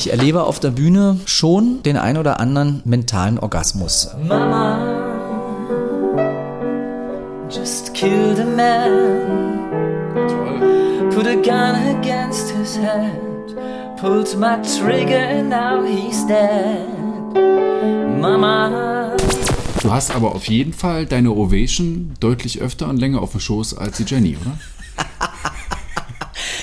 Ich erlebe auf der Bühne schon den ein oder anderen mentalen Orgasmus. Mama just killed a man. Put a gun against his head. Pulled my trigger now he's dead. Mama. Du hast aber auf jeden Fall deine Ovation deutlich öfter und länger auf dem Schoß als die Jenny, oder?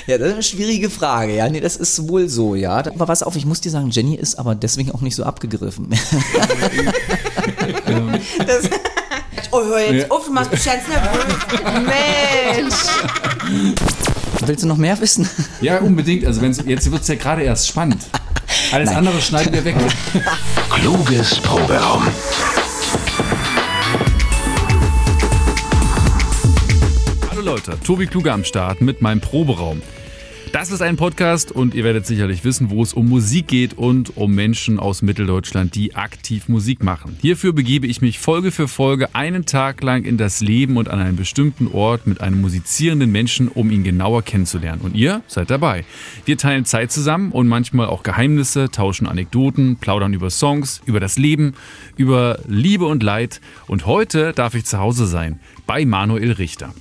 Ja, das ist eine schwierige Frage. Ja, nee, das ist wohl so, ja. Aber pass auf, ich muss dir sagen, Jenny ist aber deswegen auch nicht so abgegriffen. Das, oh, hör jetzt auf, du machst mich ganz nervös. Mensch. Willst du noch mehr wissen? Ja, unbedingt. Also wenn's, jetzt wird es ja gerade erst spannend. Alles andere schneiden wir weg. Kluges Proberaum. Leute, Tobi Kluge am Start mit meinem Proberaum. Das ist ein Podcast und ihr werdet sicherlich wissen, wo es um Musik geht und um Menschen aus Mitteldeutschland, die aktiv Musik machen. Hierfür begebe ich mich Folge für Folge einen Tag lang in das Leben und an einen bestimmten Ort mit einem musizierenden Menschen, um ihn genauer kennenzulernen. Und ihr seid dabei. Wir teilen Zeit zusammen und manchmal auch Geheimnisse, tauschen Anekdoten, plaudern über Songs, über das Leben, über Liebe und Leid. Und heute darf ich zu Hause sein bei Manuel Richter.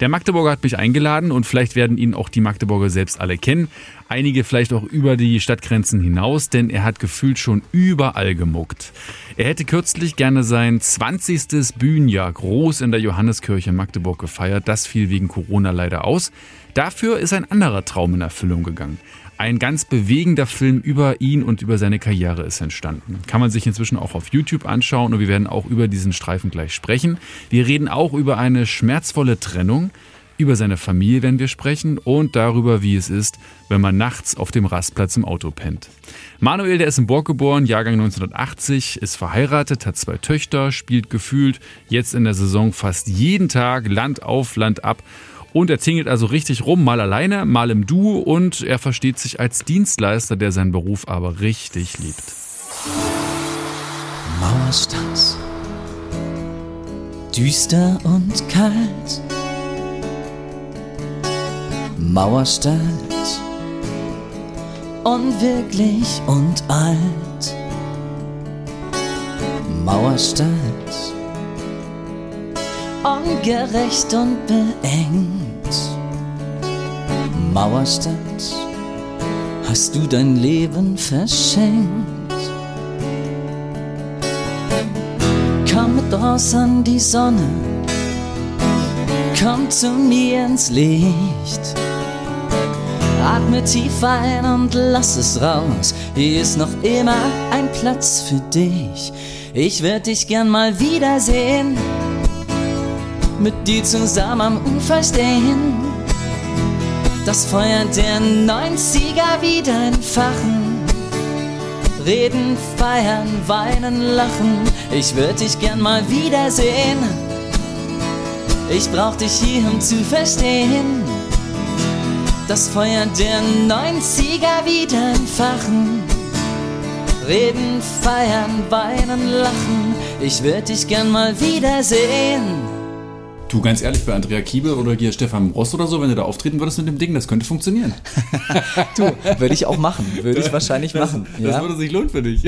Der Magdeburger hat mich eingeladen und vielleicht werden ihn auch die Magdeburger selbst alle kennen. Einige vielleicht auch über die Stadtgrenzen hinaus, denn er hat gefühlt schon überall gemuckt. Er hätte kürzlich gerne sein 20. Bühnenjahr groß in der Johanneskirche in Magdeburg gefeiert. Das fiel wegen Corona leider aus. Dafür ist ein anderer Traum in Erfüllung gegangen. Ein ganz bewegender Film über ihn und über seine Karriere ist entstanden. Kann man sich inzwischen auch auf YouTube anschauen und wir werden auch über diesen Streifen gleich sprechen. Wir reden auch über eine schmerzvolle Trennung, über seine Familie werden wir sprechen und darüber, wie es ist, wenn man nachts auf dem Rastplatz im Auto pennt. Manuel, der ist in Borg geboren, Jahrgang 1980, ist verheiratet, hat zwei Töchter, spielt gefühlt jetzt in der Saison fast jeden Tag Land auf, Land ab und er tingelt also richtig rum, mal alleine, mal im Duo und er versteht sich als Dienstleister, der seinen Beruf aber richtig liebt. Mauerstadt. Düster und kalt. Mauerstadt. Unwirklich und alt. Mauerstadt. Ungerecht und beengt. Mauerstadt. Hast du dein Leben verschenkt? Komm mit raus an die Sonne, komm zu mir ins Licht. Atme tief ein und lass es raus, hier ist noch immer ein Platz für dich. Ich werd dich gern mal wiedersehen, mit dir zusammen am Ufer stehen. Das Feuer der 90er wieder entfachen. Reden, feiern, weinen, lachen. Ich würd dich gern mal wiedersehen. Ich brauch dich hier, um zu verstehen. Das Feuer der 90er wieder entfachen. Reden, feiern, weinen, lachen. Ich würd dich gern mal wiedersehen. Du, ganz ehrlich, bei Andrea Kiebel oder hier Stefan Ross oder so, wenn du da auftreten würdest mit dem Ding, das könnte funktionieren. Du, würde ich auch machen. Würde ich wahrscheinlich machen. Das Ja? würde sich lohnen für dich.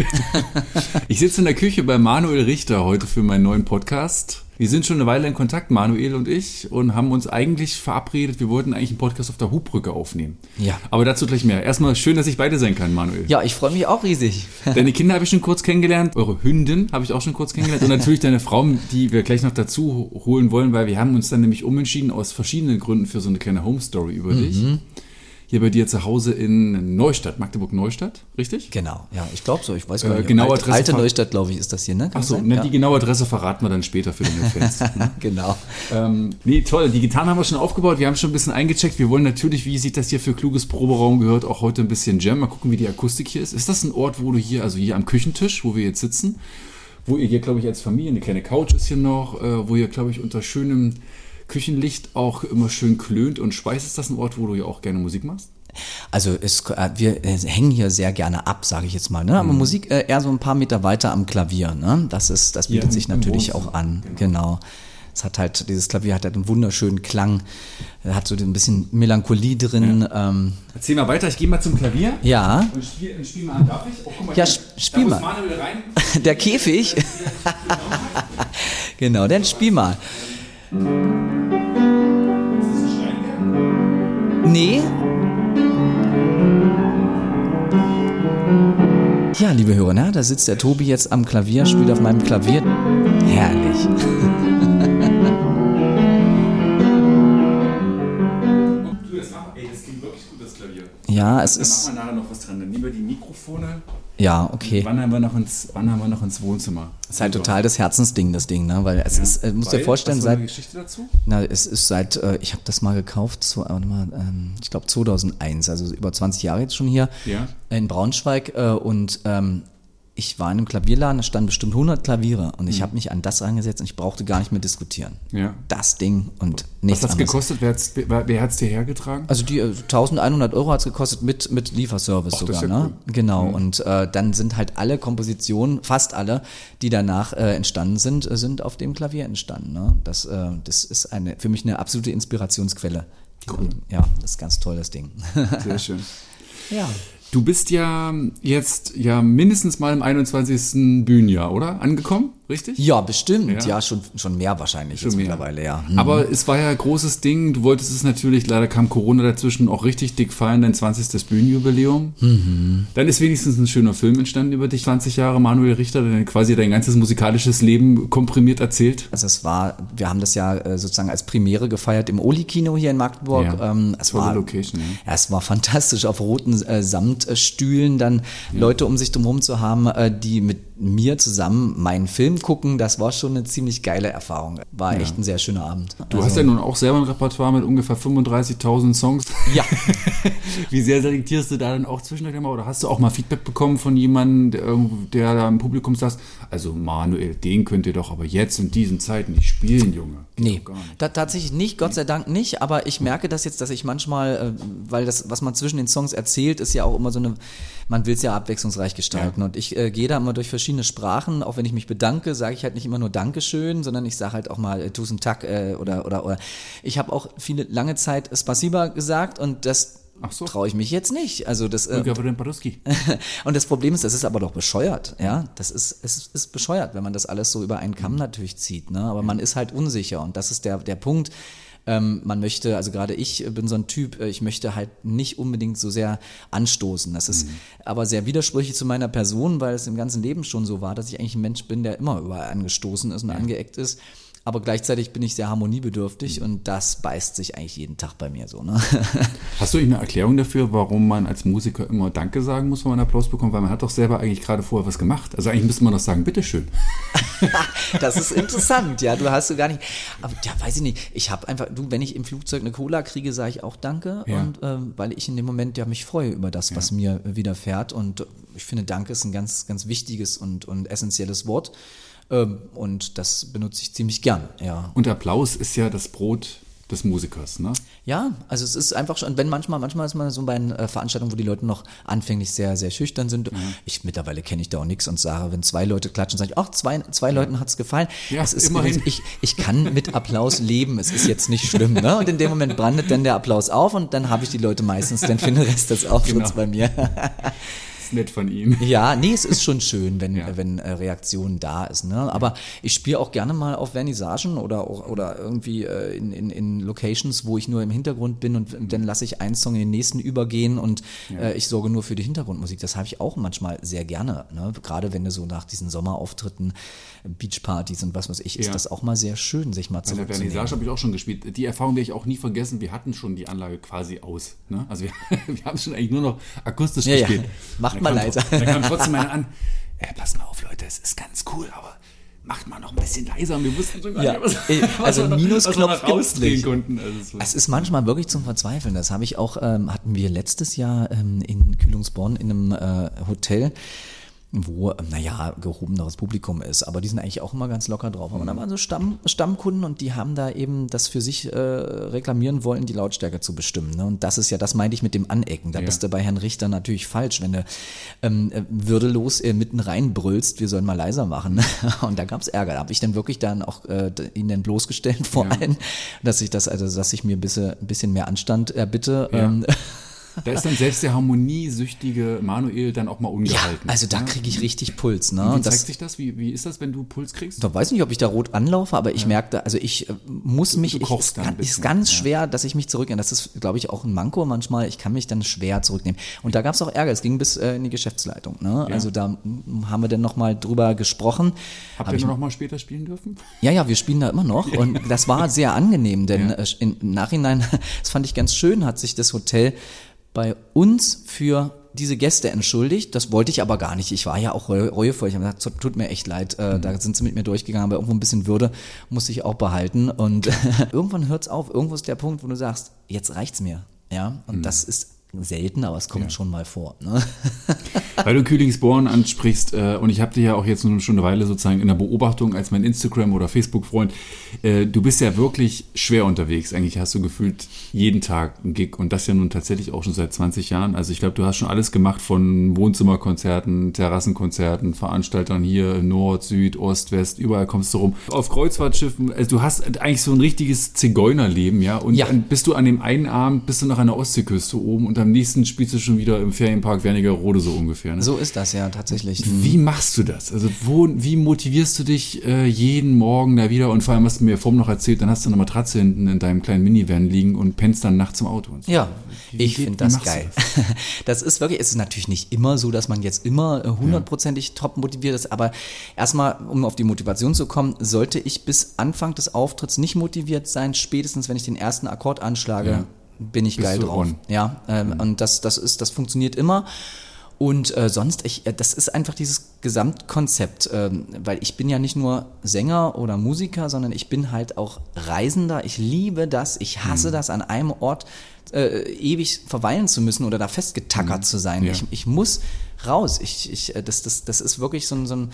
Ich sitze in der Küche bei Manuel Richter heute für meinen neuen Podcast. Wir sind schon eine Weile in Kontakt, Manuel und ich, und haben uns eigentlich verabredet, wir wollten eigentlich einen Podcast auf der Hubbrücke aufnehmen. Ja. Aber dazu gleich mehr. Erstmal schön, dass ich beide sein kann, Manuel. ja, ich freue mich auch riesig. Deine Kinder habe ich schon kurz kennengelernt, eure Hündin habe ich auch schon kurz kennengelernt und natürlich deine Frau, die wir gleich noch dazu holen wollen, weil wir haben uns dann nämlich umentschieden aus verschiedenen Gründen für so eine kleine Home Story über dich. Hier bei dir zu Hause in Neustadt, Magdeburg-Neustadt, richtig? Genau, ja, ich glaube so. Ich weiß Äh, gar nicht. genaue Alte, Adresse Alte von- Neustadt, glaube ich, ist das hier, ne? Achso, ne, ja. die genaue Adresse verraten wir dann später für deine Fans. ne? genau. ähm, nee, toll. Die Gitarren haben wir schon aufgebaut. Wir haben schon ein bisschen eingecheckt. Wir wollen natürlich, wie sich das hier für kluges Proberaum gehört, auch heute ein bisschen Jam. Mal gucken, wie die Akustik hier ist. Ist das ein Ort, wo du hier, also hier am Küchentisch, wo wir jetzt sitzen, wo ihr hier, glaube ich, als Familie, eine kleine Couch ist hier noch, äh, wo ihr, glaube ich, unter schönem Küchenlicht auch immer schön klönt und speist. Ist das ein Ort, wo du ja auch gerne Musik machst? Also es, äh, wir äh, hängen hier sehr gerne ab, sage ich jetzt mal. Ne? Aber Mhm. Musik äh, eher so ein paar Meter weiter am Klavier. Ne? Das ist, das bietet im- sich natürlich Wohnzimmer. auch an. Genau. Es hat halt, dieses Klavier hat halt einen wunderschönen Klang, hat so ein bisschen Melancholie drin. Ja. Ähm, Erzähl mal weiter, ich gehe mal zum Klavier. Ja. Und spiel, spiel mal an, darf ich? Oh, mal, ja, hier, spiel mal. Der Käfig. genau, dann spiel mal. Nee. Ja, liebe Hörer, na, da sitzt der Tobi jetzt am Klavier, spielt auf meinem Klavier. Herrlich. Ja, es ist. Nehmen wir die Mikrofone. Ja, okay. Wann haben wir noch ins, wann haben wir noch ins Wohnzimmer? Das ist halt total das Herzensding, das Ding, ne? Weil es ja. ist, äh, musst dir vorstellen, seit. Eine Geschichte dazu? Na, es ist seit, äh, ich habe das mal gekauft, zu, äh, mal, ähm, ich glaube 2001, also über 20 Jahre jetzt schon hier ja. in Braunschweig äh, und ähm, ich war in einem Klavierladen, da standen bestimmt 100 Klaviere und ich mhm. habe mich an das rangesetzt und ich brauchte gar nicht mehr diskutieren. Ja. Das Ding und nichts Was hat es gekostet? Wer, hat es dir hergetragen? Also die äh, 1100 Euro hat es gekostet mit, mit Lieferservice Och, sogar. Ja ne? cool. Genau mhm. und äh, dann sind halt alle Kompositionen, fast alle, die danach äh, entstanden sind, äh, sind auf dem Klavier entstanden. Ne? Das, äh, das ist eine, für mich eine absolute Inspirationsquelle. Cool. Ja, das ist ganz toll, das Ding. Sehr schön. ja. Du bist ja jetzt ja mindestens mal im 21. Bühnenjahr, oder? Angekommen, richtig? Ja, bestimmt. Ja, Ja. schon, schon mehr wahrscheinlich Schon jetzt mehr. mittlerweile, ja. Hm. Aber es war ja ein großes Ding. Du wolltest es natürlich, leider kam Corona dazwischen, auch richtig dick feiern, dein 20. Bühnenjubiläum. Mhm. Dann ist wenigstens ein schöner Film entstanden über dich, 20 Jahre. Manuel Richter, der quasi dein ganzes musikalisches Leben komprimiert erzählt. Also es war, wir haben das ja äh, sozusagen als Premiere gefeiert im Oli-Kino hier in Magdeburg. Ja, ähm, es tolle war, Location, ja. Ja, es war fantastisch, auf roten äh, Samtstühlen dann Leute um sich drumherum zu haben, äh, die mit mir zusammen meinen Film gucken. Das war schon eine ziemlich geile Erfahrung. War echt ein sehr schöner Abend. Du hast ja nun auch selber ein Repertoire mit ungefähr 35.000 Songs. ja. Wie sehr selektierst du da dann auch zwischendurch mal? Oder hast du auch mal Feedback bekommen von jemandem, der, da im Publikum saß? Also Manuel, den könnt ihr doch aber jetzt in diesen Zeiten nicht spielen, Junge. Nee, ta- tatsächlich nicht, Gott sei Dank nicht, aber ich merke das jetzt, dass ich manchmal, äh, weil das, was man zwischen den Songs erzählt, ist ja auch immer so eine, man will es ja abwechslungsreich gestalten und ich äh, gehe da immer durch verschiedene Sprachen, auch wenn ich mich bedanke, sage ich halt nicht immer nur Dankeschön, sondern ich sage halt auch mal äh, Tusen Tak äh, oder, oder, oder. Ich habe auch viele, lange Zeit Spasiba gesagt und das Ach so. traue ich mich jetzt nicht. Also das, äh, und das Problem ist, das ist aber doch bescheuert, ja. Das ist, es ist, ist bescheuert, wenn man das alles so über einen Kamm Mhm. natürlich zieht, ne? Aber man ist halt unsicher und das ist der, der Punkt. Ähm, man möchte, also gerade ich bin so ein Typ, äh, ich möchte halt nicht unbedingt so sehr anstoßen. Das ist Mhm. aber sehr widersprüchlich zu meiner Person, weil es im ganzen Leben schon so war, dass ich eigentlich ein Mensch bin, der immer überall angestoßen ist und angeeckt ist. Aber gleichzeitig bin ich sehr Mhm. harmoniebedürftig und das beißt sich eigentlich jeden Tag bei mir so, ne? Hast du eine Erklärung dafür, warum man als Musiker immer Danke sagen muss, wenn man Applaus bekommt? Weil man hat doch selber eigentlich gerade vorher was gemacht. Also eigentlich müsste man doch sagen, bitteschön. Das ist interessant, ja, du hast du gar nicht. Aber ja, weiß ich nicht. Ich habe einfach, du, wenn ich im Flugzeug eine Cola kriege, sage ich auch Danke. Ja. Und ähm, weil ich in dem Moment ja mich freue über das, was mir äh, widerfährt. Und ich finde, Danke ist ein ganz, ganz wichtiges und, und essentielles Wort. Ähm, und das benutze ich ziemlich gern, ja. Und Applaus ist ja das Brot des Musikers, ne? Ja, also es ist einfach schon, wenn manchmal, manchmal ist man so bei äh, Veranstaltungen, wo die Leute noch anfänglich sehr, sehr schüchtern sind. Mhm. Ich mittlerweile kenne ich da auch nichts und sage, wenn zwei Leute klatschen, sage ich, ach, zwei, zwei Leuten hat's gefallen. Ja, es ist immerhin. ich, ich kann mit Applaus leben, es ist jetzt nicht schlimm. Ne? Und in dem Moment brandet dann der Applaus auf und dann habe ich die Leute meistens dann für den Rest des Auftritts Genau. bei mir. Ist nett von ihm. Ja, nee, es ist schon schön, wenn, Ja. wenn äh, Reaktion da ist. Ne? Aber ich spiele auch gerne mal auf Vernissagen oder, auch- oder irgendwie äh, in, in, in Locations, wo ich nur im Hintergrund bin und dann lasse ich einen Song in den nächsten übergehen und äh, ich sorge nur für die Hintergrundmusik. Das habe ich auch manchmal sehr gerne. Ne? Gerade wenn du so nach diesen Sommerauftritten, Beachpartys und was weiß ich, ist Ja. das auch mal sehr schön, sich mal Bei der. Vernissage habe ich auch schon gespielt. Die Erfahrung werde ich auch nie vergessen. Wir hatten schon die Anlage quasi aus. Ne? Also wir, wir haben schon eigentlich nur noch akustisch Ja, ja. gespielt. Macht Da mal leiser. Da kam trotzdem einer an. Äh, pass mal auf, Leute, es ist ganz cool, aber macht mal noch ein bisschen leiser. Und wir wussten schon gar Ja, nicht, äh, also wir noch- Minusknopf was noch gibt's nicht. konnten. Also Es ist manchmal wirklich zum Verzweifeln. Das habe ich auch, ähm, hatten wir letztes Jahr ähm, in Kühlungsborn in einem äh, Hotel. Wo, ähm, naja, gehobeneres Publikum ist. Aber die sind eigentlich auch immer ganz locker drauf. Aber da waren so Stamm, Stammkunden und die haben da eben das für sich äh, reklamieren wollen, die Lautstärke zu bestimmen. Ne? Und das ist ja, das meinte ich mit dem Anecken. Da Ja. bist du bei Herrn Richter natürlich falsch, wenn du ähm, äh, würdelos äh, mitten reinbrüllst, wir sollen mal leiser machen. Und da gab es Ärger. Da habe ich dann wirklich dann auch äh, ihn dann bloßgestellt vor Ja. allen, dass ich das, also dass ich mir ein bisschen, ein bisschen mehr Anstand erbitte. Ja. Ähm, Da ist dann selbst der harmoniesüchtige Manuel dann auch mal ja, ungehalten. also da Ja. kriege ich richtig Puls. Ne? Wie Und zeigt das, sich das? Wie, wie ist das, wenn du Puls kriegst? Ich weiß nicht, ob ich da rot anlaufe, aber ich merke, da- also ich äh, muss mich, du ich, ein ganz, ist ganz ja. schwer, dass ich mich zurücknehme. Das ist, glaube ich, auch ein Manko manchmal. Ich kann mich dann schwer zurücknehmen. Und da gab es auch Ärger. Es ging bis äh, in die Geschäftsleitung. Ne? Ja. Also da haben wir dann nochmal drüber gesprochen. Habt Hab ihr ich, noch mal später spielen dürfen? ja, ja, wir spielen da immer noch. Und das war sehr angenehm, denn Ja. äh, im Nachhinein, das fand ich ganz schön, hat sich das Hotel bei uns für diese Gäste entschuldigt. Das wollte ich aber gar nicht. Ich war ja auch reu- reuevoll. Ich habe gesagt, "Tut- mir echt leid. Äh, Da sind sie mit mir durchgegangen, aber irgendwo ein bisschen Würde muss ich auch behalten. Und irgendwann hört's auf. Irgendwo ist der Punkt, wo du sagst, jetzt reicht's mir. Ja, und das ist selten, aber es kommt Ja. schon mal vor. Ne? Weil du Kühlingsborn ansprichst, äh, und ich habe dich ja auch jetzt nur schon eine Weile sozusagen in der Beobachtung als mein Instagram- oder Facebook-Freund, äh, du bist ja wirklich schwer unterwegs. Eigentlich hast du gefühlt jeden Tag einen Gig und das ja nun tatsächlich auch schon seit 20 Jahren. Also ich glaube, du hast schon alles gemacht von Wohnzimmerkonzerten, Terrassenkonzerten, Veranstaltern hier, Nord, Süd, Ost, West, überall kommst du rum. Auf Kreuzfahrtschiffen, also du hast eigentlich so ein richtiges Zigeunerleben, ja. Und Ja. dann bist du an dem einen Abend, bist du noch an der Ostseeküste oben und am nächsten spielst du schon wieder im Ferienpark Wernigerode so ungefähr. Ne? So ist das ja tatsächlich. Wie machst du das? Also wo, wie motivierst du dich äh, jeden Morgen da wieder? Und vor allem hast du mir vorhin noch erzählt, dann hast du eine Matratze hinten in deinem kleinen Minivan liegen und pennst dann nachts im Auto. Und so. Ja, Wie ich finde das geil. Das ist wirklich, es ist natürlich nicht immer so, dass man jetzt immer äh, hundertprozentig top motiviert ist, aber erstmal, um auf die Motivation zu kommen, sollte ich bis Anfang des Auftritts nicht motiviert sein, spätestens wenn ich den ersten Akkord anschlage, Ja. Bin ich Bist geil drauf. on. Ja, ähm, und das, das ist, das funktioniert immer. Und äh, sonst, ich, äh, das ist einfach dieses Gesamtkonzept, ähm, weil ich bin ja nicht nur Sänger oder Musiker, sondern ich bin halt auch Reisender. Ich liebe das, ich hasse das, an einem Ort äh, ewig verweilen zu müssen oder da festgetackert zu sein. Ja. Ich, ich muss raus. Ich, ich, äh, das, das, das ist wirklich so ein, so ein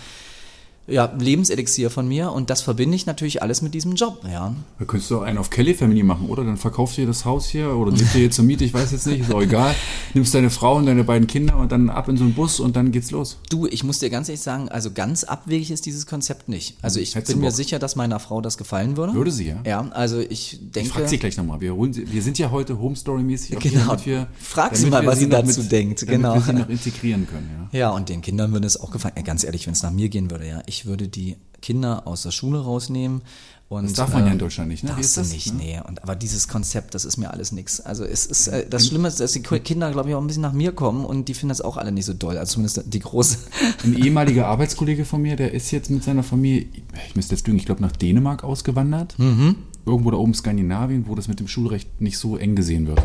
ja, Lebenselixier von mir und das verbinde ich natürlich alles mit diesem Job. Ja. Da könntest du auch einen auf Kelly Family machen, oder? Dann verkaufst du dir das Haus hier oder lebt ihr hier zur Miete, ich weiß jetzt nicht, ist auch egal. Nimmst deine Frau und deine beiden Kinder und dann ab in so einen Bus und dann geht's los. Du, ich muss dir ganz ehrlich sagen, also ganz abwegig ist dieses Konzept nicht. Also ich Hättest bin mir sicher, dass meiner Frau das gefallen würde. Würde sie, ja? Ja, also ich denke. Ich frag sie gleich nochmal. Wir, holen sie- wir sind ja heute Home Story-mäßig. auch hier, Genau. wir- Frag sie mal, was sie dazu denkt, Damit genau. wir sie noch integrieren können, ja. Ja, und den Kindern würde es auch gefallen. Ja, ganz ehrlich, wenn es nach mir gehen würde, ja, ich würde die Kinder aus der Schule rausnehmen. Und, Das darf man ja in ähm, Deutschland nicht, ne? Darfst das, nicht, ne? nee. Und, aber dieses Konzept, das ist mir alles nix. Also es ist, äh, das Schlimme ist, dass die Kinder, glaube ich, auch ein bisschen nach mir kommen und die finden das auch alle nicht so doll. Also zumindest die Große. Ein ehemaliger Arbeitskollege von mir, der ist jetzt mit seiner Familie, ich müsste jetzt lügen, ich glaube nach Dänemark ausgewandert. Mhm. Irgendwo da oben Skandinavien, wo das mit dem Schulrecht nicht so eng gesehen wird.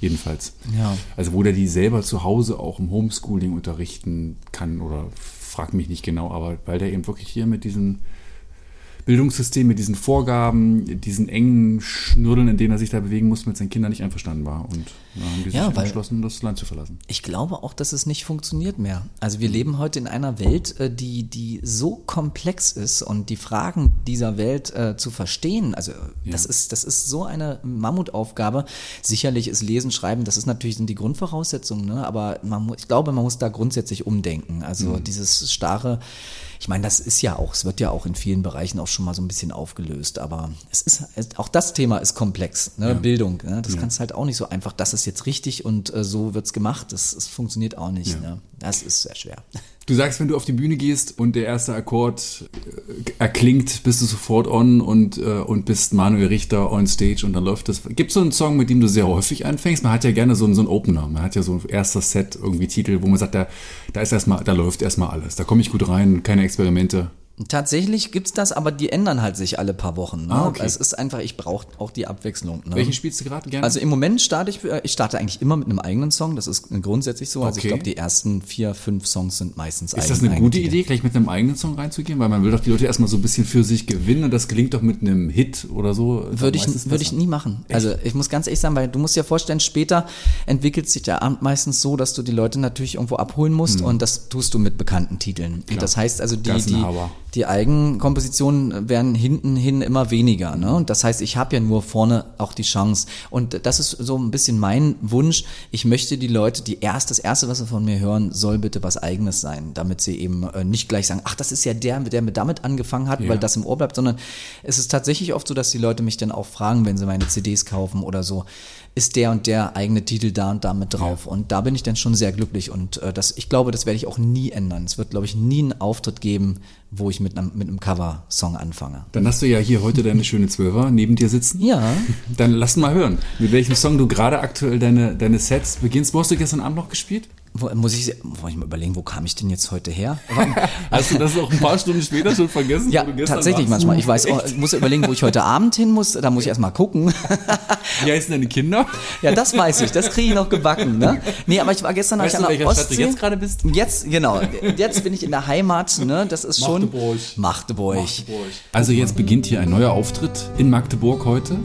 Jedenfalls. Ja. Also wo der die selber zu Hause auch im Homeschooling unterrichten kann oder frag mich nicht genau, aber weil der eben wirklich hier mit diesem Bildungssystem, mit diesen Vorgaben, diesen engen Schnürdeln, in denen er sich da bewegen muss, mit seinen Kindern nicht einverstanden war. Und haben die sich Ja, weil- entschlossen, das Land zu verlassen. Ich glaube auch, dass es nicht funktioniert mehr. Also wir leben heute in einer Welt, äh, die, die so komplex ist und die Fragen dieser Welt äh, zu verstehen, also das ist, das ist so eine Mammutaufgabe. Sicherlich ist Lesen, Schreiben, das ist natürlich sind die Grundvoraussetzungen, ne? aber man, ich glaube, man muss da grundsätzlich umdenken. Also dieses starre, ich meine, das ist ja auch, es wird ja auch in vielen Bereichen auch schon mal so ein bisschen aufgelöst, aber es ist, es, auch das Thema ist komplex, ne? Bildung, ne? das kannst halt auch nicht so einfach, das ist jetzt richtig und äh, so wird's gemacht, das, das funktioniert auch nicht, ne? das ist sehr schwer. Du sagst, wenn du auf die Bühne gehst und der erste Akkord äh, erklingt, bist du sofort on und, äh, und bist Manuel Richter on stage und dann läuft das. Gibt es so einen Song, mit dem du sehr häufig anfängst? Man hat ja gerne so einen, so einen Opener. Man hat ja so ein erstes Set, irgendwie Titel, wo man sagt, da, da ist erstmal, da läuft erstmal alles. Da komme ich gut rein, keine Experimente. Tatsächlich gibt's das, aber die ändern halt sich alle paar Wochen. Ne? Ah, okay. Es ist einfach, ich brauche auch die Abwechslung. Ne? Welchen spielst du gerade gerne? Also im Moment starte ich, äh, ich starte eigentlich immer mit einem eigenen Song. Das ist grundsätzlich so. Also Okay. ich glaube, die ersten vier, fünf Songs sind meistens ist das eine gute Idee, gleich mit einem eigenen Song reinzugehen? Weil man will doch die Leute erstmal so ein bisschen für sich gewinnen und das gelingt doch mit einem Hit oder so. Würde ich, würde ich nie machen. Also ich muss ganz ehrlich sagen, weil du musst dir vorstellen, später entwickelt sich der Abend meistens so, dass du die Leute natürlich irgendwo abholen musst und das tust du mit bekannten Titeln. Und das heißt also, die, die. Die Eigenkompositionen werden hinten hin immer weniger. Ne? Und das heißt, ich habe ja nur vorne auch die Chance. Und das ist so ein bisschen mein Wunsch. Ich möchte die Leute, die erst, das erste, was sie von mir hören, soll bitte was Eigenes sein, damit sie eben äh, nicht gleich sagen, ach, das ist ja der, der mit damit angefangen hat, Ja. weil das im Ohr bleibt, sondern es ist tatsächlich oft so, dass die Leute mich dann auch fragen, wenn sie meine CDs kaufen oder so, ist der und der eigene Titel da und da mit drauf. Und da bin ich dann schon sehr glücklich und äh, das, ich glaube, das werde ich auch nie ändern. Es wird, glaube ich, nie einen Auftritt geben, wo ich mit einem, mit einem Cover-Song anfange. Dann hast du ja hier heute deine schöne Zwölfer neben dir sitzen. Ja. Dann lass mal hören, mit welchem Song du gerade aktuell deine, deine Sets beginnst. Wo hast du gestern Abend noch gespielt? Wo, muss ich, muss ich mal überlegen, wo kam ich denn jetzt heute her? Hast du das auch ein paar Stunden später schon vergessen? Ja, tatsächlich warst? manchmal. Ich weiß auch, ich muss überlegen, wo ich heute Abend hin muss. Da muss ich erst mal gucken. Wie heißen deine Kinder? Ja, das weiß ich. Das kriege ich noch gebacken. Ne? Nee, aber ich war gestern Weißt du, an der welcher Stadt du Ostsee. jetzt gerade bist? Jetzt, genau. Jetzt bin ich in der Heimat. Ne? Das ist schon Magdeburg. Magdeburg. Also jetzt beginnt hier ein neuer Auftritt in Magdeburg heute.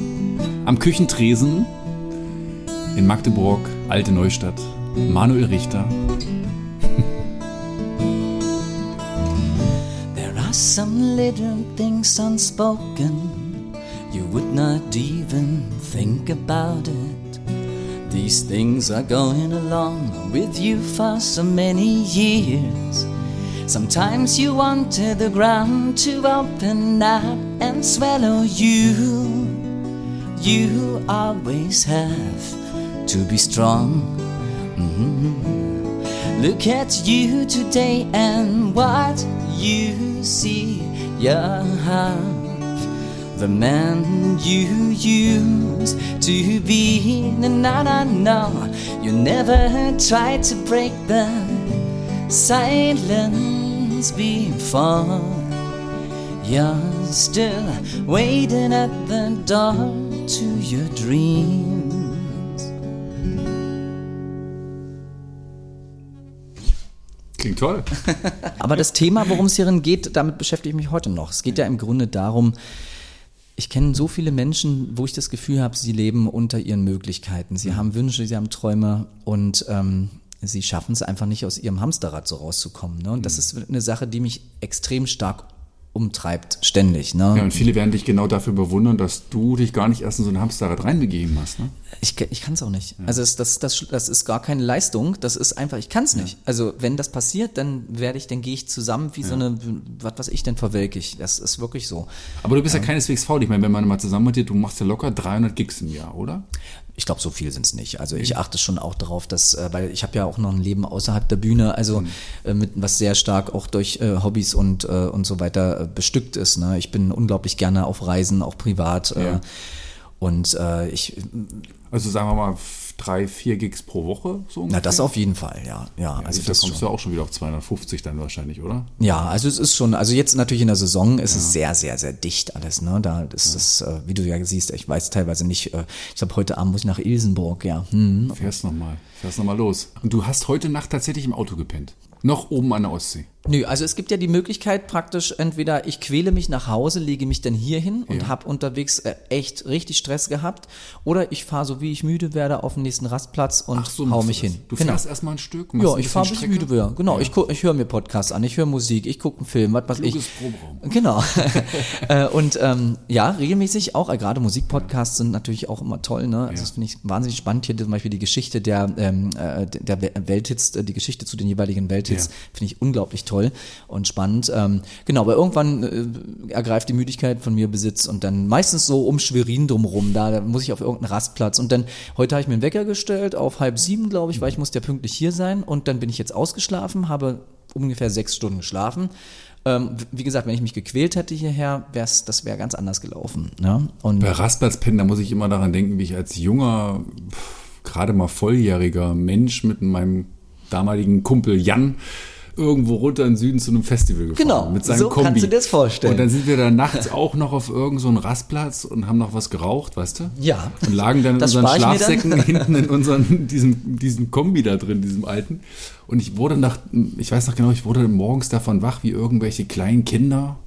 Am Küchentresen in Magdeburg, Alte Neustadt. Manuel Richter. There are some little things unspoken. You would not even think about it. These things are going along with you for so many years. Sometimes you wanted the ground to open up and swallow you. You always have to be strong. Mm-hmm. Look at you today and what you see. You have the man you used to be. I don't know, you never tried to break the silence before. You're still waiting at the door to your dreams. Klingt toll. Aber das Thema, worum es hierin geht, damit beschäftige ich mich heute noch. Es geht ja im Grunde darum, ich kenne so viele Menschen, wo ich das Gefühl habe, sie leben unter ihren Möglichkeiten. Sie haben Wünsche, sie haben Träume und ähm, sie schaffen es einfach nicht, aus ihrem Hamsterrad so rauszukommen. Ne? Und das ist eine Sache, die mich extrem stark umtreibt, ständig. Ne? Ja, und viele werden dich genau dafür bewundern, dass du dich gar nicht erst in so ein Hamsterrad reinbegeben hast. Ne? Ich, ich kann es auch nicht. Also es, das, das, das ist gar keine Leistung. Das ist einfach, ich kann es nicht. Also wenn das passiert, dann werde ich, dann gehe ich zusammen wie so eine, was weiß ich denn, verwelke ich. Das ist wirklich so. Aber du bist ja, keineswegs faul. Ich meine, wenn man mal zusammen mit dir, du machst ja locker 300 Gigs im Jahr, oder? Ich glaube, so viel sind es nicht. Also ich achte schon auch darauf, dass, äh, weil ich habe ja auch noch ein Leben außerhalb der Bühne, also äh, mit was sehr stark auch durch äh, Hobbys und äh, und so weiter äh, bestückt ist. Ne? Ich bin unglaublich gerne auf Reisen, auch privat. Äh, Ja. und ich, Also sagen wir mal drei, vier Gigs pro Woche, so na ungefähr? das auf jeden Fall, ja, ja. Also also da das kommst schon. du auch schon wieder auf 250 dann wahrscheinlich, oder? Ja, also es ist schon, also jetzt natürlich in der Saison ist es sehr, sehr, sehr dicht alles, ne? Da ist das, äh, wie du ja siehst, ich weiß teilweise nicht, äh, ich glaube heute Abend muss ich nach Ilsenburg, ja. Hm. Fährst nochmal, fährst nochmal los. Und du hast heute Nacht tatsächlich im Auto gepennt. Noch oben an der Ostsee. Nö, also es gibt ja die Möglichkeit praktisch, entweder ich quäle mich nach Hause, lege mich dann hier hin und Ja. habe unterwegs äh, echt richtig Stress gehabt, oder ich fahre so wie ich müde werde auf den nächsten Rastplatz und hau machst mich hin. Du Genau. fährst erstmal ein Stück, Ja, ich fahre bis ich müde werde. Genau, ich, guck, ich höre mir Podcasts an, ich höre Musik, ich gucke einen Film, was weiß ich. Kluges Proberaum. Genau. Äh, und ähm, ja, regelmäßig auch, äh, gerade Musikpodcasts sind natürlich auch immer toll. Ne? Also das finde ich wahnsinnig spannend. Hier zum Beispiel die Geschichte der, ähm, äh, der We- Welthits, äh, die Geschichte zu den jeweiligen Welthits, Ja. finde ich unglaublich toll und spannend. Ähm, genau, aber irgendwann äh, ergreift die Müdigkeit von mir Besitz und dann meistens so um Schwerin drumrum, da, da muss ich auf irgendeinen Rastplatz und dann, heute habe ich mir einen Wecker gestellt, auf halb sieben, glaube ich, weil ich musste ja pünktlich hier sein und dann bin ich jetzt ausgeschlafen, habe ungefähr sechs Stunden geschlafen. Ähm, wie gesagt, wenn ich mich gequält hätte hierher, wär's, das wäre ganz anders gelaufen. Ne? Und Bei Rastplatzpennen, da muss ich immer daran denken, wie ich als junger, gerade mal volljähriger Mensch mit meinem damaligen Kumpel Jan irgendwo runter im Süden zu einem Festival gefahren. Genau, mit seinem so Kombi. kannst du dir das vorstellen. Und dann sind wir da nachts auch noch auf irgendeinem so Rastplatz und haben noch was geraucht, weißt du? Ja. Und lagen dann in Das unseren. Schlafsäcken hinten in unseren, diesem, diesem Kombi da drin, diesem alten. Und ich wurde nach, ich weiß noch genau, ich wurde morgens davon wach, wie irgendwelche kleinen Kinder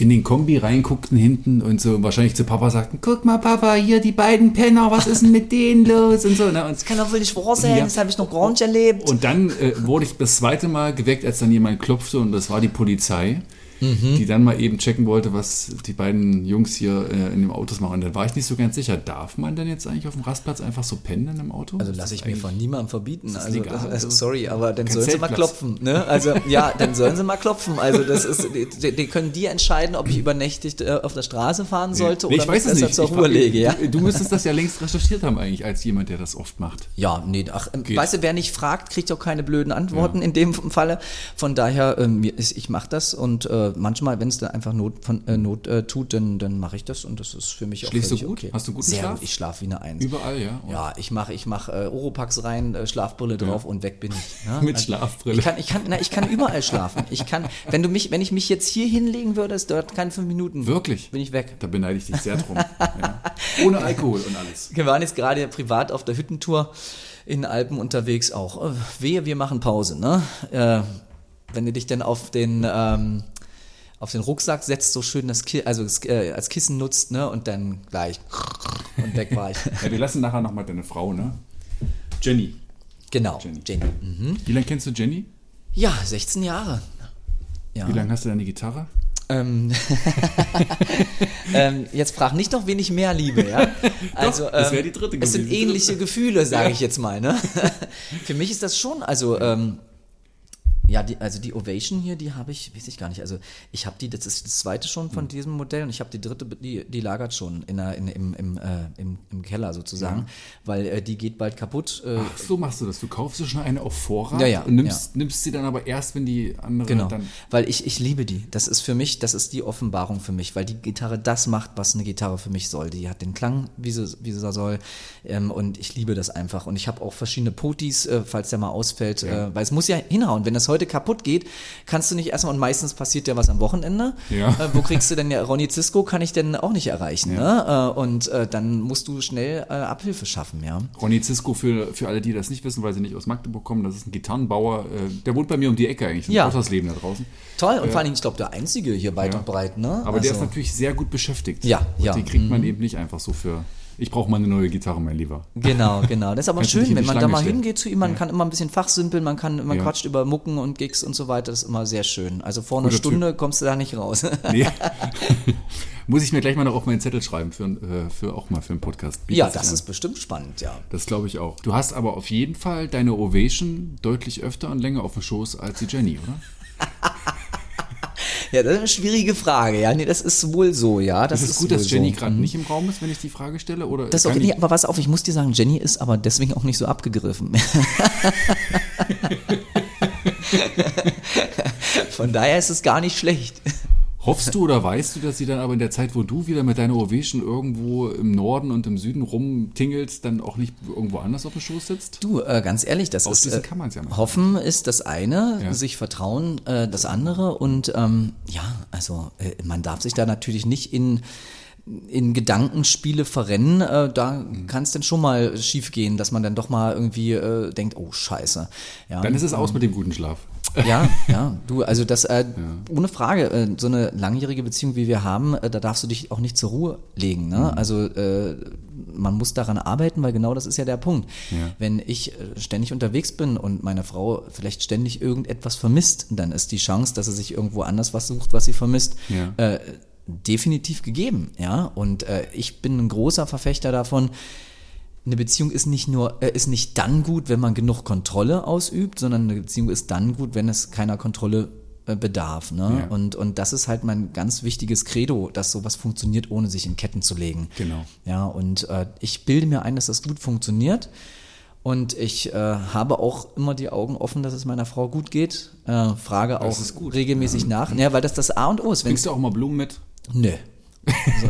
in den Kombi reinguckten hinten und so wahrscheinlich zu Papa sagten, guck mal Papa, hier die beiden Penner, was ist denn mit denen los und so. Ne? Und, Kann doch wohl nicht wahr sein, Ja. das habe ich noch gar nicht erlebt. und dann äh, wurde ich das zweite Mal geweckt, als dann jemand klopfte und das war die Polizei. Mhm. Die dann mal eben checken wollte, was die beiden Jungs hier äh, in den Autos machen. Und dann war ich nicht so ganz sicher, darf man denn jetzt eigentlich auf dem Rastplatz einfach so pennen in einem Auto? Also lasse das ich mir von niemandem verbieten. das Also, legal? also sorry, aber dann sollen sie mal Zeltplatz. klopfen. Ne? Also ja, dann sollen sie mal klopfen. Also das ist, die, die können die entscheiden, ob ich übernächtigt äh, auf der Straße fahren sollte Nee, oder ich weiß besser nicht. zur Ich Ruhe war- lege. Ja? du, du müsstest das ja längst recherchiert haben eigentlich, als jemand, der das oft macht. Ja, nee, ach, ähm, Geht. weißt du, wer nicht fragt, kriegt auch keine blöden Antworten in dem Falle. Von daher, ähm, ich mache das und äh, manchmal, wenn es da einfach Not, von, äh, Not äh, tut, dann, dann mache ich das und das ist für mich auch Schläfst du gut? okay. Hast du guten Sehr Schlaf? Gut. Ich schlafe wie eine Eins. Überall, ja. Und Ja, ich mache ich mach, äh, Oropax rein, äh, Schlafbrille drauf und weg bin ich. Ja? Mit Schlafbrille. Ich kann, ich, kann, na, ich kann überall schlafen. Ich kann, wenn du mich, wenn ich mich jetzt hier hinlegen würde, es dauert keine fünf Minuten. Wirklich? Bin ich weg. Da beneide ich dich sehr drum. ja. Ohne Alkohol und alles. Wir waren jetzt gerade privat auf der Hüttentour in Alpen unterwegs auch. Äh, Wehe, wir machen Pause, ne? Äh, wenn du dich dann auf den ähm, auf den Rucksack setzt, so schön das Ki also äh, als Kissen nutzt, ne? Und dann gleich und weg war ich. Ja, wir lassen nachher nochmal deine Frau, ne? Jenny. Genau, Jenny. Jenny. Mhm. Wie lange kennst du Jenny? Ja, 16 Jahre. Ja. Wie lange hast du deine Gitarre? Ähm, ähm, jetzt frag nicht noch, wen ich mehr liebe, ja? Also, das wär ähm, die dritte Es sind gewesen. ähnliche Gefühle, sage ich jetzt mal, ne? Für mich ist das schon, also, ähm, ja, die, also die Ovation hier, die habe ich, weiß ich gar nicht. Also ich habe die, das ist das zweite schon von diesem Modell und ich habe die dritte, die, die lagert schon in der, in, im, im, äh, im, im Keller sozusagen, weil äh, die geht bald kaputt. Äh, Ach, so machst du das. Du kaufst dir schon eine auf Vorrat Ja, ja, und nimmst, nimmst sie dann aber erst, wenn die andere Genau, dann. weil ich, ich liebe die. Das ist für mich, das ist die Offenbarung für mich, weil die Gitarre das macht, was eine Gitarre für mich soll. Die hat den Klang, wie sie, wie sie soll ähm, und ich liebe das einfach. Und ich habe auch verschiedene Potis, äh, falls der mal ausfällt, äh, weil es muss ja hinhauen. Wenn das heute kaputt geht, kannst du nicht erstmal, und meistens passiert ja was am Wochenende. Ja. Äh, wo kriegst du denn ja, Ronny Zisco kann ich denn auch nicht erreichen. Ne? Äh, und äh, dann musst du schnell äh, Abhilfe schaffen, ja. Ronny Zisco, für, für alle, die das nicht wissen, weil sie nicht aus Magdeburg kommen, das ist ein Gitarrenbauer. Äh, der wohnt bei mir um die Ecke eigentlich. Ja. Ja. das Leben da draußen. Toll, und vor allen Dingen, ich glaube, der einzige hier weit Ja. und breit, ne? Aber der ist Also- natürlich sehr gut beschäftigt. Ja, und ja. Die kriegt man eben nicht einfach so für. Ich brauche mal eine neue Gitarre, mein Lieber. Genau, genau. Das ist aber Kannst schön, wenn man da Schlange mal stellen. hingeht zu ihm, man kann immer ein bisschen fachsimpeln, man kann, man Ja. quatscht über Mucken und Gigs und so weiter, das ist immer sehr schön. Also vor einer Guter Stunde kommst du da nicht raus. Nee. Muss ich mir gleich mal noch auf meinen Zettel schreiben, für, äh, für auch mal für einen Podcast. Bietet ja, das ist bestimmt spannend, ja. Das glaube ich auch. Du hast aber auf jeden Fall deine Ovation deutlich öfter und länger auf dem Schoß als die Jenny, oder? Ja, das ist eine schwierige Frage, ja. Nee, das ist wohl so, ja. Das ist es gut, dass Jenny so. gerade nicht im Raum ist, wenn ich die Frage stelle? Oder Das ist ich- nee, aber pass auf, ich muss dir sagen, Jenny ist aber deswegen auch nicht so abgegriffen. Von daher ist es gar nicht schlecht. Hoffst du oder weißt du, dass sie dann aber in der Zeit, wo du wieder mit deiner Ovation irgendwo im Norden und im Süden rumtingelst, dann auch nicht irgendwo anders auf dem Schoß sitzt? Du, äh, ganz ehrlich, das ist. Ausschließen Äh, kann man's ja machen. Hoffen ist das eine, Ja. sich vertrauen äh, das andere. Und ähm, ja, also äh, man darf sich da natürlich nicht in in Gedankenspiele verrennen, äh, da Mhm. kann es dann schon mal schief gehen, dass man dann doch mal irgendwie äh, denkt, oh Scheiße. Ja, Dann ist es aus mit dem guten Schlaf. ja, ja, du, also das, äh, ohne Frage, äh, so eine langjährige Beziehung, wie wir haben, äh, da darfst du dich auch nicht zur Ruhe legen. Ne? Also äh, man muss daran arbeiten, weil genau das ist ja der Punkt. Ja. Wenn ich ständig unterwegs bin und meine Frau vielleicht ständig irgendetwas vermisst, dann ist die Chance, dass sie sich irgendwo anders was sucht, was sie vermisst, Ja. Definitiv gegeben. Ja, und äh, ich bin ein großer Verfechter davon, eine Beziehung ist nicht nur, äh, ist nicht dann gut, wenn man genug Kontrolle ausübt, sondern eine Beziehung ist dann gut, wenn es keiner Kontrolle äh, bedarf. Ne? Ja. Und, und das ist halt mein ganz wichtiges Credo, dass sowas funktioniert, ohne sich in Ketten zu legen. Genau. Ja, und äh, ich bilde mir ein, dass das gut funktioniert. Und ich äh, habe auch immer die Augen offen, dass es meiner Frau gut geht. Äh, frage auch ist gut. regelmäßig nach. Ja, weil das das A und O ist. Bringst du auch mal Blumen mit? Nö.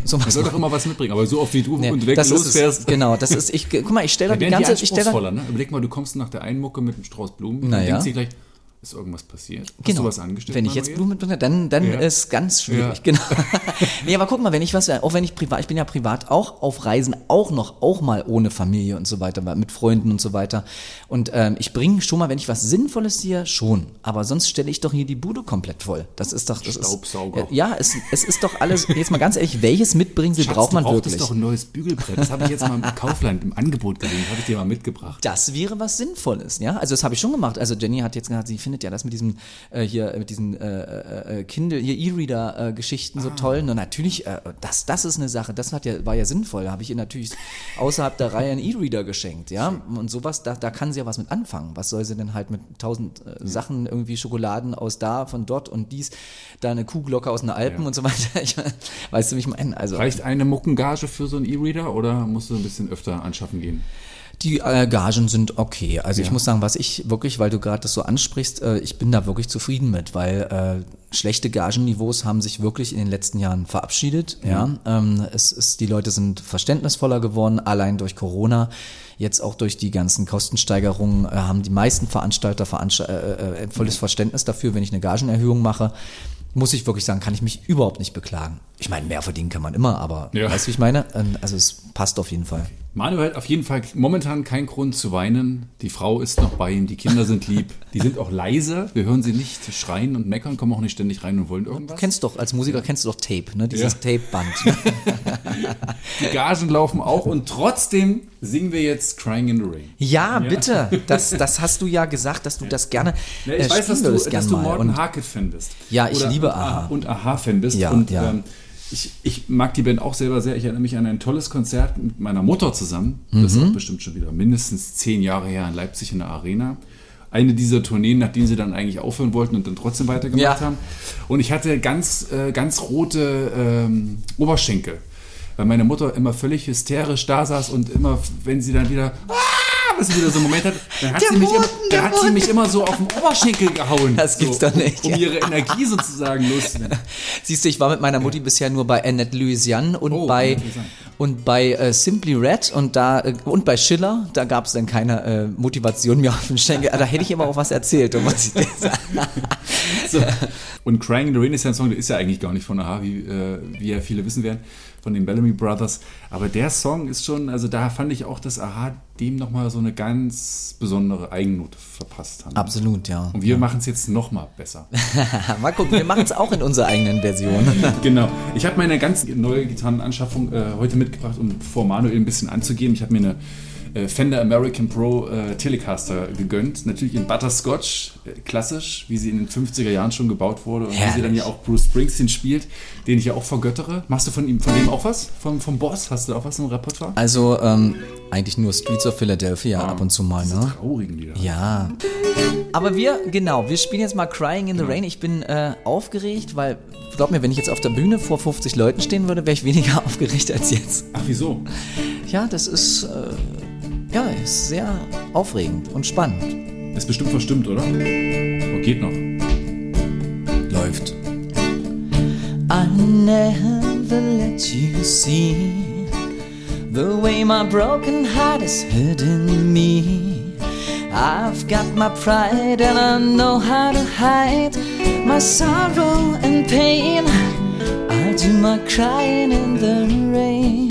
So, soll doch immer was mitbringen, aber so oft wie du Nee, und ist losfährst. genau, das ist, ich, guck mal, ich stelle Da die werden die ganze, ich stelle ne? Überleg mal, du kommst nach der einen Mucke mit einem Strauß Blumen und Na dann ja. denkst dir gleich, ist irgendwas passiert? Hast Genau. du was angestellt? Wenn ich jetzt? Blumen mitbringe, dann, dann Ja. ist ganz schwierig. Ja. Genau. nee, aber guck mal, wenn ich was, auch wenn ich privat, ich bin ja privat auch auf Reisen, auch noch, auch mal ohne Familie und so weiter, mit Freunden und so weiter. Und ähm, ich bringe schon mal, wenn ich was Sinnvolles sehe, schon. Aber sonst stelle ich doch hier die Bude komplett voll. Das ist doch, das Staubsauger. ist. Ja, es, es ist doch alles, jetzt mal ganz ehrlich, welches Mitbringsel Schatz, braucht man du wirklich? doch ein neues Bügelbrett. Das habe ich jetzt mal im Kaufland im Angebot gesehen. Habe ich dir mal mitgebracht. Das wäre was Sinnvolles, ja. Also das habe ich schon gemacht. Also Jenny hat jetzt gesagt, sie findet ja das mit diesem äh, hier mit diesen äh, äh, Kindle, hier E-Reader-Geschichten Ah. so toll. Und natürlich, äh, das, das ist eine Sache. Das hat ja war ja sinnvoll. Da habe ich ihr natürlich außerhalb der Reihe einen E-Reader geschenkt, ja. Und sowas, da, da kann sie ja was mit anfangen. Was soll sie denn halt mit tausend äh, Sachen irgendwie Schokoladen aus da, von dort und dies, da eine Kuhglocke aus den Alpen Ja. und so weiter. Ich, weißt du, wie ich meine? Also Reicht eine Muckengage für so einen E-Reader oder musst du ein bisschen öfter anschaffen gehen? Die äh, Gagen sind okay. Also ich Ja. muss sagen, was ich wirklich, weil du gerade das so ansprichst, äh, ich bin da wirklich zufrieden mit, weil äh, schlechte Gagenniveaus haben sich wirklich in den letzten Jahren verabschiedet. Ja, ähm, es ist, die Leute sind verständnisvoller geworden, allein durch Corona. Jetzt auch durch die ganzen Kostensteigerungen äh, haben die meisten Veranstalter veranst äh, äh, volles Verständnis dafür, wenn ich eine Gagenerhöhung mache. Muss ich wirklich sagen, kann ich mich überhaupt nicht beklagen. Ich meine, mehr verdienen kann man immer, aber Ja. weißt du, wie ich meine? Ähm, Also es passt auf jeden Fall. Manuel hat auf jeden Fall momentan keinen Grund zu weinen. Die Frau ist noch bei ihm, die Kinder sind lieb. Die sind auch leise. Wir hören sie nicht schreien und meckern, kommen auch nicht ständig rein und wollen Du irgendwas. kennst doch, als Musiker kennst du doch Tape, ne? Dieses Ja. Tape-Band. Die Gagen laufen auch und trotzdem singen wir jetzt Crying in the Rain. Ja, bitte. Das, das hast du ja gesagt, dass du das gerne Ja, äh, ich weiß, dass du, würdest dass du. Morten Und Harket-Fan bist. Ja, ich liebe und Aha. Und Aha-Fan bist. Ja, und ja. Ähm, ich, ich mag die Band auch selber sehr. Ich erinnere mich an ein tolles Konzert mit meiner Mutter zusammen. Das Mhm. ist auch bestimmt schon wieder mindestens zehn Jahre her in Leipzig in der Arena. Eine dieser Tourneen, nachdem sie dann eigentlich aufhören wollten und dann trotzdem weitergemacht Ja. haben. Und ich hatte ganz, äh, ganz rote ähm, Oberschenkel. Weil meine Mutter immer völlig hysterisch da saß und immer, wenn sie dann wieder, ah, sie wieder so einen Moment hat, dann hat, Der sie mich, immer, Mond, der dann hat sie mich immer so auf den Oberschenkel gehauen. Das gibt's so, doch nicht. Um, um ihre Energie sozusagen loszuwerden. Siehst du, ich war mit meiner Mutti bisher nur bei Annette Louisiane und Oh, bei und bei äh, Simply Red und da äh, und bei Schiller, da gab es dann keine äh, Motivation mehr auf den Schenkel. Da hätte ich aber auch was erzählt, um was ich dir sagen. So. Und Crying in the Rain ist ja ein Song, der ist ja eigentlich gar nicht von Aha, wie, äh, wie ja viele wissen werden, von den Bellamy Brothers. Aber der Song ist schon, also da fand ich auch, dass Aha dem nochmal so eine ganz besondere Eigennote verpasst haben. Absolut, ja. Und wir machen es jetzt nochmal besser. Mal gucken, wir machen es auch in unserer eigenen Version. genau. Ich habe meine ganz neue Gitarrenanschaffung äh, heute mitgebracht, um vor Manuel ein bisschen anzugeben. Ich habe mir eine äh, Fender American Pro äh, Telecaster gegönnt. Natürlich in Butterscotch, äh, klassisch, wie sie in den 50er Jahren schon gebaut wurde. Und wie sie Herrlich. dann ja auch Bruce Springsteen spielt, den ich ja auch vergöttere. Machst du von ihm, von dem auch was? Vom, vom Boss? Hast du auch was im Repertoire? Also ähm, eigentlich nur Streets of Philadelphia ab und zu mal, ne? traurigen Lieder. Ja. Aber wir, genau, wir spielen jetzt mal Crying in the Rain. Ich bin äh, aufgeregt, weil, glaub mir, wenn ich jetzt auf der Bühne vor 50 Leuten stehen würde, wäre ich weniger aufgeregt als jetzt. Ach, wieso? Ja, das ist, äh, ja, ist sehr aufregend und spannend. Ist bestimmt verstimmt, oder? Oh, geht noch. Läuft. I never let you see the way my broken heart is hurting me. I've got my pride and I know how to hide my sorrow and pain. I'll do my crying in the rain.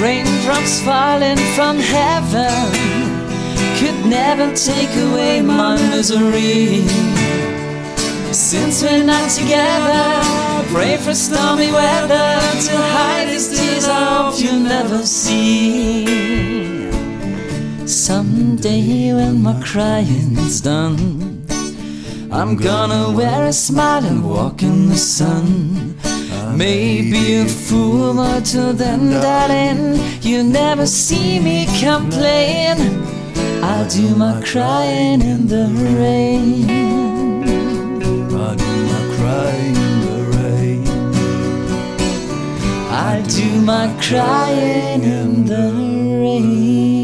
Raindrops falling from heaven could never take away my misery. Since we're not together, pray for stormy weather to hide these tears. Hope you never see. Someday when my crying's done, I'm gonna wear a smile and walk in the sun. Maybe a fool, but till then, darling, you never see me complain. I'll do my crying in the rain. I'll do my crying in the rain. I'll do my crying in the rain.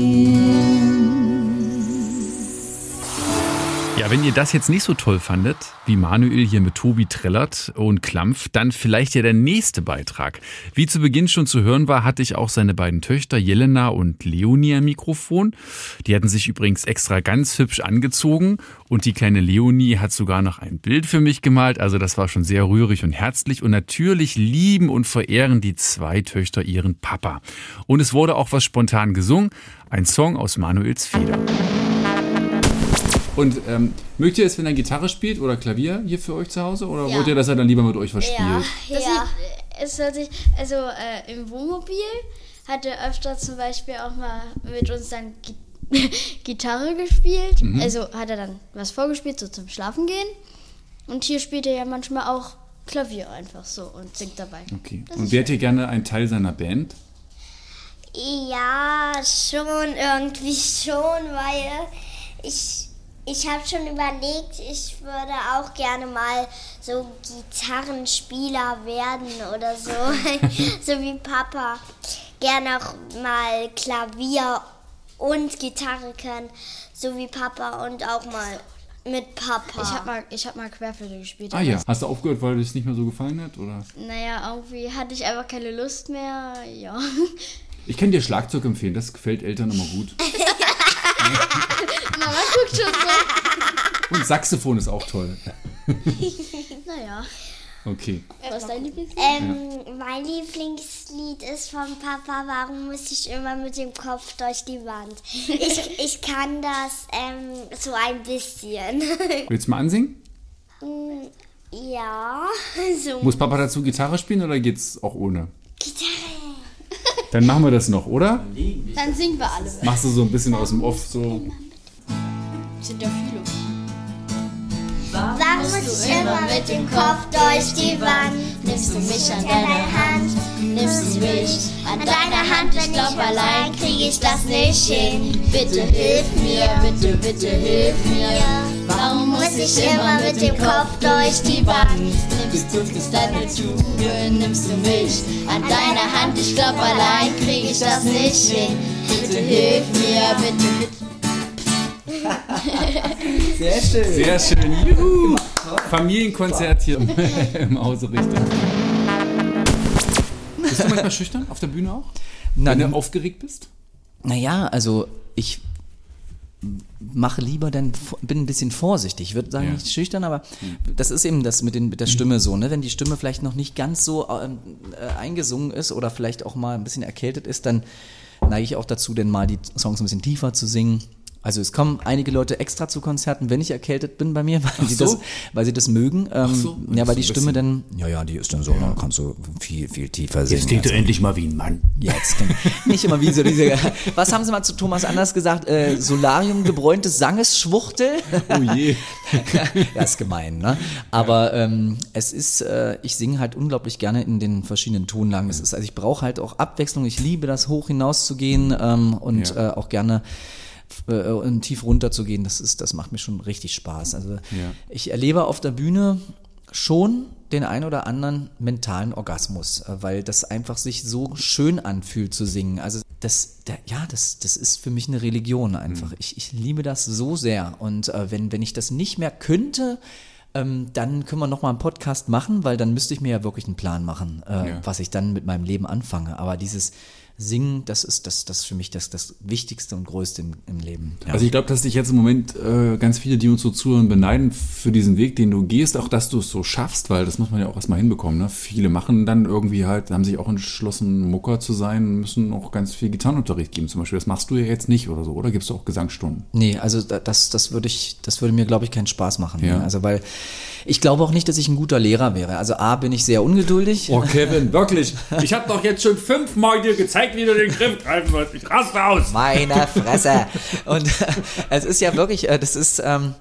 Wenn ihr das jetzt nicht so toll fandet, wie Manuel hier mit Tobi trällert und Klampf, dann vielleicht ja der nächste Beitrag. Wie zu Beginn schon zu hören war, hatte ich auch seine beiden Töchter Jelena und Leonie am Mikrofon. Die hatten sich übrigens extra ganz hübsch angezogen und die kleine Leonie hat sogar noch ein Bild für mich gemalt. Also das war schon sehr rührig und herzlich und natürlich lieben und verehren die zwei Töchter ihren Papa. Und es wurde auch was spontan gesungen, ein Song aus Manuels Feder. Und ähm, mögt ihr es, wenn er Gitarre spielt oder Klavier hier für euch zu Hause? Oder Ja. wollt ihr, dass er dann lieber mit euch was spielt? Das Ja. sieht, es hört sich, also äh, im Wohnmobil hat er öfter zum Beispiel auch mal mit uns dann Gi Gitarre gespielt. Mhm. Also hat er dann was vorgespielt, so zum Schlafen gehen. Und hier spielt er ja manchmal auch Klavier einfach so und singt dabei. Okay. Und wärt ihr gerne ein Teil seiner Band? Ja, schon, irgendwie schon, weil ich, ich habe schon überlegt, ich würde auch gerne mal so Gitarrenspieler werden oder so, so wie Papa. Gerne auch mal Klavier und Gitarre können, so wie Papa und auch mal mit Papa. Ich habe mal, ich hab mal Querflöte gespielt. Ah ja. Hast du aufgehört, weil es nicht mehr so gefallen hat? Oder? Naja, irgendwie hatte ich einfach keine Lust mehr. Ja. Ich kann dir Schlagzeug empfehlen, das gefällt Eltern immer gut. Mama guckt schon so. Und Saxophon ist auch toll. Naja. Okay. Was ist dein Lieblingslied? Ähm, mein Lieblingslied ist von Papa, warum muss ich immer mit dem Kopf durch die Wand? Ich, ich kann das ähm, so ein bisschen. Willst du mal ansingen? ja, so Muss Papa dazu Gitarre spielen oder geht's auch ohne? Gitarre. Dann machen wir das noch, oder? Dann singen wir alle. Machst du so ein bisschen aus dem Off so. Sind ja viele. Warum muss ich immer mit dem Kopf durch die Wand? Nimmst du mich an deine Hand? Nimmst du mich an deine Hand? Ich glaub, allein krieg ich das nicht hin. Bitte hilf mir, bitte, bitte hilf mir. Warum muss ich immer mit dem Kopf durch die Wand? Nimmst du mich deine Tube, nimmst du mich an deine Hand? Ich glaub, allein krieg ich das nicht hin. Bitte hilf mir, bitte, bitte. Sehr schön. Sehr schön. Juhu. Familienkonzert hier im, im Hause Richter. Bist du manchmal schüchtern auf der Bühne auch? Na, Wenn du aufgeregt bist? Naja, also ich mache lieber dann, bin ein bisschen vorsichtig. Ich würde sagen, Ja. nicht schüchtern, aber das ist eben das mit, den, mit der Stimme so, ne? Wenn die Stimme vielleicht noch nicht ganz so ähm, äh, eingesungen ist oder vielleicht auch mal ein bisschen erkältet ist, dann neige ich auch dazu, denn mal die Songs ein bisschen tiefer zu singen. Also es kommen einige Leute extra zu Konzerten, wenn ich erkältet bin bei mir, weil, sie, so. das, weil sie das mögen. Ähm, so, ja, weil die Stimme dann, ja, ja, die ist dann so, da kannst du viel, viel tiefer singen. Klingt du endlich mal wie ein Mann. Jetzt klingt nicht immer wie so diese. Was haben Sie mal zu Thomas Anders gesagt? Äh, Solarium gebräuntes Sangesschwuchtel? Oh je. ja, ist gemein, ne? Aber ähm, es ist, äh, ich singe halt unglaublich gerne in den verschiedenen Tonlagen. Es ist, also ich brauche halt auch Abwechslung. Ich liebe das, hoch hinaus zu gehen ähm, und Ja. äh, auch gerne äh, und tief runter zu gehen. Das ist, das macht mir schon richtig Spaß. Also ich erlebe auf der Bühne schon den ein oder anderen mentalen Orgasmus, äh, weil das einfach sich so schön anfühlt zu singen. Also das, der, ja, das, das ist für mich eine Religion einfach. Ich, ich liebe das so sehr. Und äh, wenn, wenn ich das nicht mehr könnte, ähm, dann können wir noch mal einen Podcast machen, weil dann müsste ich mir ja wirklich einen Plan machen, äh, Ja. was ich dann mit meinem Leben anfange. Aber dieses Singen, das ist das, das für mich das, das Wichtigste und Größte im, im Leben. Ja. Also ich glaube, dass dich jetzt im Moment äh, ganz viele, die uns so zuhören, beneiden für diesen Weg, den du gehst, auch dass du es so schaffst, weil das muss man ja auch erstmal hinbekommen. Ne? Viele machen dann irgendwie halt, haben sich auch entschlossen, Mucker zu sein, müssen auch ganz viel Gitarrenunterricht geben zum Beispiel. Das machst du ja jetzt nicht oder so, oder gibst du auch Gesangsstunden? Nee, also da- das, das würde ich, das würde mir, glaube ich, keinen Spaß machen. Ja. Ne? Also weil ich glaube auch nicht, dass ich ein guter Lehrer wäre. Also A bin ich sehr ungeduldig. Oh, Kevin, wirklich. Ich habe doch jetzt schon fünfmal dir gezeigt, wie du den Griff greifen musst. Ich raste aus. Meine Fresse. Und es ist ja wirklich, äh, das ist, ähm,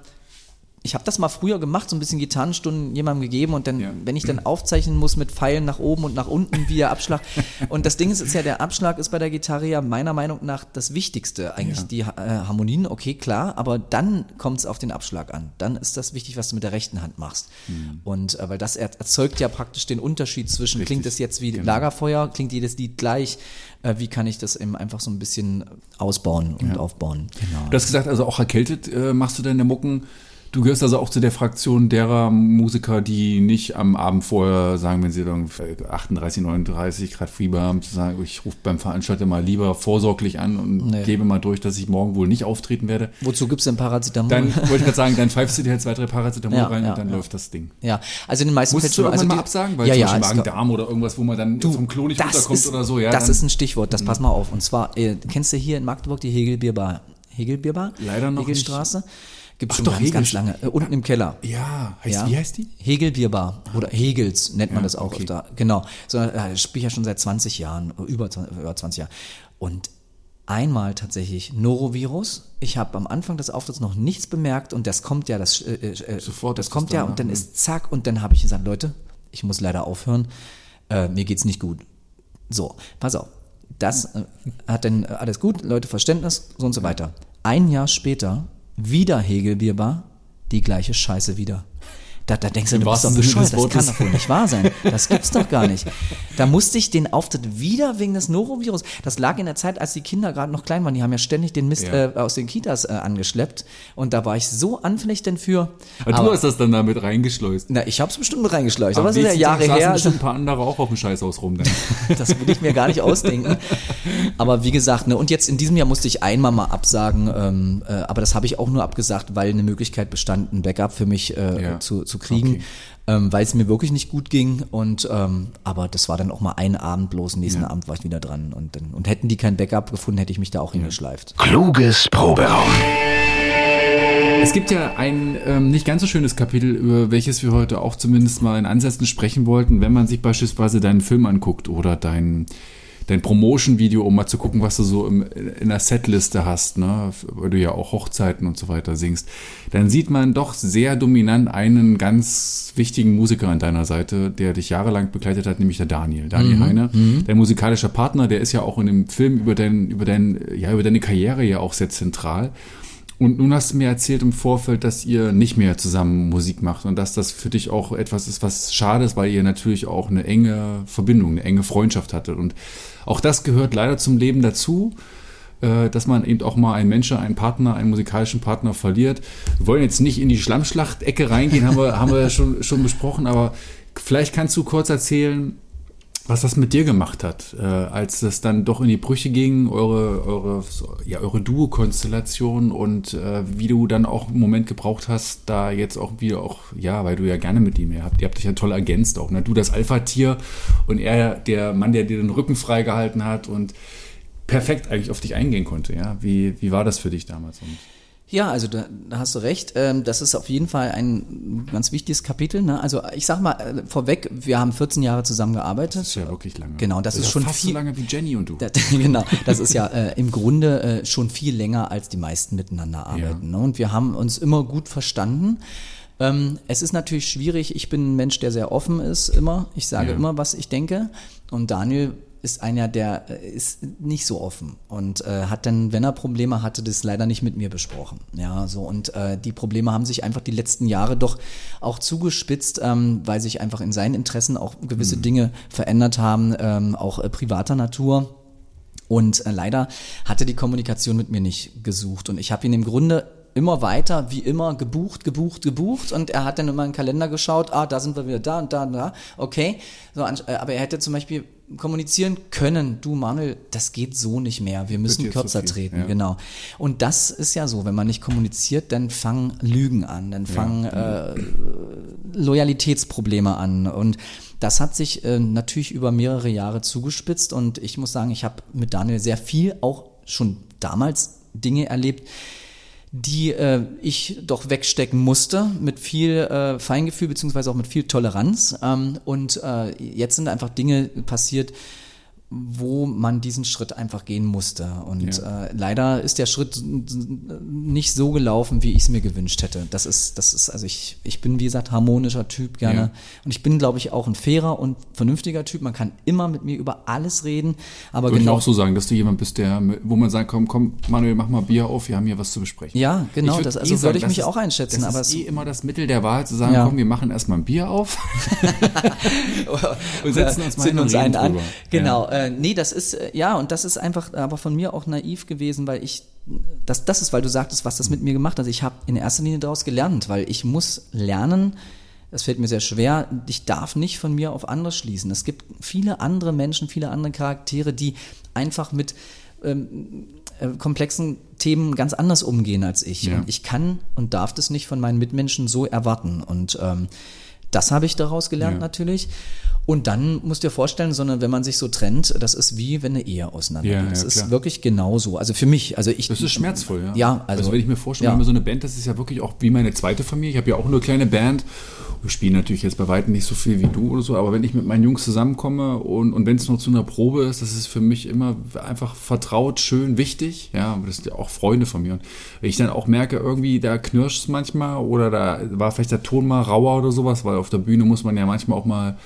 ich habe das mal früher gemacht, so ein bisschen Gitarrenstunden jemandem gegeben und dann, Ja. wenn ich dann aufzeichnen muss mit Pfeilen nach oben und nach unten, wie der Abschlag. Und das Ding ist, ist ja, der Abschlag ist bei der Gitarre ja meiner Meinung nach das Wichtigste. Eigentlich Ja. die äh, Harmonien, okay, klar, aber dann kommt es auf den Abschlag an. Dann ist das wichtig, was du mit der rechten Hand machst. Und äh, weil das er erzeugt ja praktisch den Unterschied zwischen, Richtig. klingt es jetzt wie Genau. Lagerfeuer, klingt jedes Lied gleich, äh, wie kann ich das eben einfach so ein bisschen ausbauen und aufbauen. Genau. Du hast gesagt, also auch erkältet äh, machst du deine Mucken. Du gehörst also auch zu der Fraktion derer Musiker, die nicht am Abend vorher sagen, wenn sie dann 38, 39 Grad Fieber haben, zu sagen, ich rufe beim Veranstalter mal lieber vorsorglich an und Nee. gebe mal durch, dass ich morgen wohl nicht auftreten werde. Wozu gibt's denn Paracetamol? Dann wollte ich gerade sagen, dann pfeifst du dir halt zwei, drei Paracetamol Ja, rein ja, und dann ja. läuft das Ding. ja, also in den meisten Musst du Fällen irgendwann also mal absagen, weil ja, zum Beispiel es- Magen-Darm oder irgendwas, wo man dann vom Klo nicht runterkommt ist, oder so. Ja, das ist ein Stichwort, das pass mal auf. Und zwar, äh, kennst du hier in Magdeburg die Hegelbierbar? Hegelbierbar? Leider noch Hegelstraße? Gibt Ach schon doch, ganz, Hegel- ganz lange. Äh, unten im Keller. Ja, heißt, Ja. wie heißt die? Hegelbierbar oder Hegels nennt man Ja, das auch okay. öfter. Genau. So, äh, ich spiele ja schon seit 20 Jahren, über, 20 über 20 Jahren. Und einmal tatsächlich Norovirus. Ich habe am Anfang des Auftritts noch nichts bemerkt und das kommt ja, das, äh, äh, Sofort das kommt das ja da, und dann ne? ist zack und dann habe ich gesagt, Leute, ich muss leider aufhören. Äh, mir geht's nicht gut. So, pass auf. Das äh, hat dann äh, alles gut, Leute Verständnis, so und so weiter. Ein Jahr später, wieder Hegelbierbar, die gleiche Scheiße wieder. Da, da denkst du, Im du bist doch bescheuert, das kann doch wohl nicht wahr sein. Das gibt's doch gar nicht. Da musste ich den Auftritt wieder wegen des Norovirus. Das lag in der Zeit, als die Kinder gerade noch klein waren. Die haben ja ständig den Mist Ja. äh, aus den Kitas äh, angeschleppt. Und da war ich so anfällig denn für. Aber du hast das dann damit reingeschleust. na, ich hab's bestimmt mit reingeschleust. Aber das ist ja Jahre her. bestimmt ein paar andere auch auf dem Scheißhaus rum. Dann. Das will ich mir gar nicht ausdenken. Aber wie gesagt, ne, und jetzt in diesem Jahr musste ich einmal mal absagen, ähm, äh, aber das habe ich auch nur abgesagt, weil eine Möglichkeit bestand, ein Backup für mich äh, Ja. zu, zu kriegen, Okay. ähm, weil es mir wirklich nicht gut ging. Und ähm, aber das war dann auch mal ein Abend bloß, nächsten Abend war ich wieder dran. Und, dann, und hätten die kein Backup gefunden, hätte ich mich da auch hingeschleift. Kluges Proberaum. Es gibt ja ein ähm, nicht ganz so schönes Kapitel, über welches wir heute auch zumindest mal in Ansätzen sprechen wollten, wenn man sich beispielsweise deinen Film anguckt oder dein, dein Promotion-Video, um mal zu gucken, was du so im, in der Setliste hast, ne? weil du ja auch Hochzeiten und so weiter singst, dann sieht man doch sehr dominant einen ganz wichtigen Musiker an deiner Seite, der dich jahrelang begleitet hat, nämlich der Daniel, Daniel Heine, dein musikalischer Partner, der ist ja auch in dem Film über, dein, über, dein, ja, über deine Karriere ja auch sehr zentral. Und nun hast du mir erzählt im Vorfeld, dass ihr nicht mehr zusammen Musik macht und dass das für dich auch etwas ist, was schade ist, weil ihr natürlich auch eine enge Verbindung, eine enge Freundschaft hattet. Und auch das gehört leider zum Leben dazu, äh, dass man eben auch mal einen Menschen, einen Partner, einen musikalischen Partner verliert. Wir wollen jetzt nicht in die Schlammschlacht-Ecke reingehen, haben wir, haben wir schon, schon besprochen, aber vielleicht kannst du kurz erzählen, was das mit dir gemacht hat, äh, als es dann doch in die Brüche ging, eure, eure, ja, eure Duo-Konstellation und äh, wie du dann auch einen Moment gebraucht hast, da jetzt auch wieder auch, ja, weil du ja gerne mit ihm, ihr habt, ihr habt dich ja toll ergänzt auch, ne? Du das Alpha-Tier und er der Mann, der dir den Rücken freigehalten hat und perfekt eigentlich auf dich eingehen konnte, ja. Wie, wie war das für dich damals? Und Ja, also da, da hast du recht. Ähm, das ist auf jeden Fall ein ganz wichtiges Kapitel. Ne? Also ich sag mal äh, vorweg, wir haben 14 Jahre zusammengearbeitet. das ist ja wirklich lange. Genau, das ist ja schon fast viel- so lange wie Jenny und du. Das, genau, das ist ja äh, im Grunde äh, schon viel länger, als die meisten miteinander arbeiten. Ne? Und wir haben uns immer gut verstanden. Ähm, es ist natürlich schwierig. Ich bin ein Mensch, der sehr offen ist, immer. Ich sage Ja. immer, was ich denke. Und Daniel ist einer, der äh, ist nicht so offen und äh, hat dann, wenn er Probleme hatte, das leider nicht mit mir besprochen. Ja, so und äh, die Probleme haben sich einfach die letzten Jahre doch auch zugespitzt, ähm, weil sich einfach in seinen Interessen auch gewisse Dinge verändert haben, ähm, auch äh, privater Natur. Und äh, leider hatte die Kommunikation mit mir nicht gesucht. Und ich habe ihn im Grunde immer weiter, wie immer, gebucht, gebucht, gebucht. Und er hat dann immer in den Kalender geschaut, ah, da sind wir wieder da und da und da. Okay. So, äh, aber er hätte zum Beispiel kommunizieren können, du Manuel, das geht so nicht mehr. Wir müssen kürzer viel, treten. ja. Genau. Und das ist ja so, wenn man nicht kommuniziert, dann fangen Lügen an, dann fangen äh, Loyalitätsprobleme an. Und das hat sich äh, natürlich über mehrere Jahre zugespitzt. Und ich muss sagen, ich habe mit Daniel sehr viel, auch schon damals Dinge erlebt, die äh, ich doch wegstecken musste mit viel äh, Feingefühl beziehungsweise auch mit viel Toleranz. Ähm, und äh, jetzt sind einfach Dinge passiert, wo man diesen Schritt einfach gehen musste. Und Ja. äh, leider ist der Schritt nicht so gelaufen, wie ich es mir gewünscht hätte. Das ist, das ist, also ich, ich bin, wie gesagt, harmonischer Typ gerne. Ja. Und ich bin, glaube ich, auch ein fairer und vernünftiger Typ. Man kann immer mit mir über alles reden. Aber Würde genau ich auch so sagen, dass du jemand bist, der, wo man sagt, komm, komm, Manuel, mach mal Bier auf, wir haben hier was zu besprechen. Ja, genau, würd das- also sagen, würde ich mich ist- auch einschätzen, Das aber ist eh immer das Mittel der Wahl, zu sagen, Ja. komm, wir machen erstmal ein Bier auf und setzen uns mal hin und uns reden einen an. Genau. Ja. Äh, nee, das ist, äh, ja, und das ist einfach aber von mir auch naiv gewesen, weil ich, das, das ist, weil du sagtest, was das mit mir gemacht hat. Ich habe in erster Linie daraus gelernt, weil ich muss lernen, das fällt mir sehr schwer, ich darf nicht von mir auf andere schließen. Es gibt viele andere Menschen, viele andere Charaktere, die einfach mit ähm, äh, komplexen Themen ganz anders umgehen als ich. Ja. Und ich kann und darf das nicht von meinen Mitmenschen so erwarten. Und ähm, das habe ich daraus gelernt Ja. natürlich. Und dann musst du dir vorstellen, sondern wenn man sich so trennt, das ist wie wenn eine Ehe auseinandergeht. Ja, ja, das ist klar. wirklich genauso. Also für mich, also ich. Das ist schmerzvoll, ja. Ja, also- wenn ich mir vorstelle, ja. wir haben so eine Band, das ist ja wirklich auch wie meine zweite Familie. Ich habe ja auch nur eine kleine Band. Wir spielen natürlich jetzt bei weitem nicht so viel wie du oder so, aber wenn ich mit meinen Jungs zusammenkomme und, und wenn es nur zu einer Probe ist, das ist für mich immer einfach vertraut, schön, wichtig. Ja, aber das sind ja auch Freunde von mir. Und wenn ich dann auch merke, irgendwie da knirscht es manchmal oder da war vielleicht der Ton mal rauer oder sowas, weil auf der Bühne muss man ja manchmal auch mal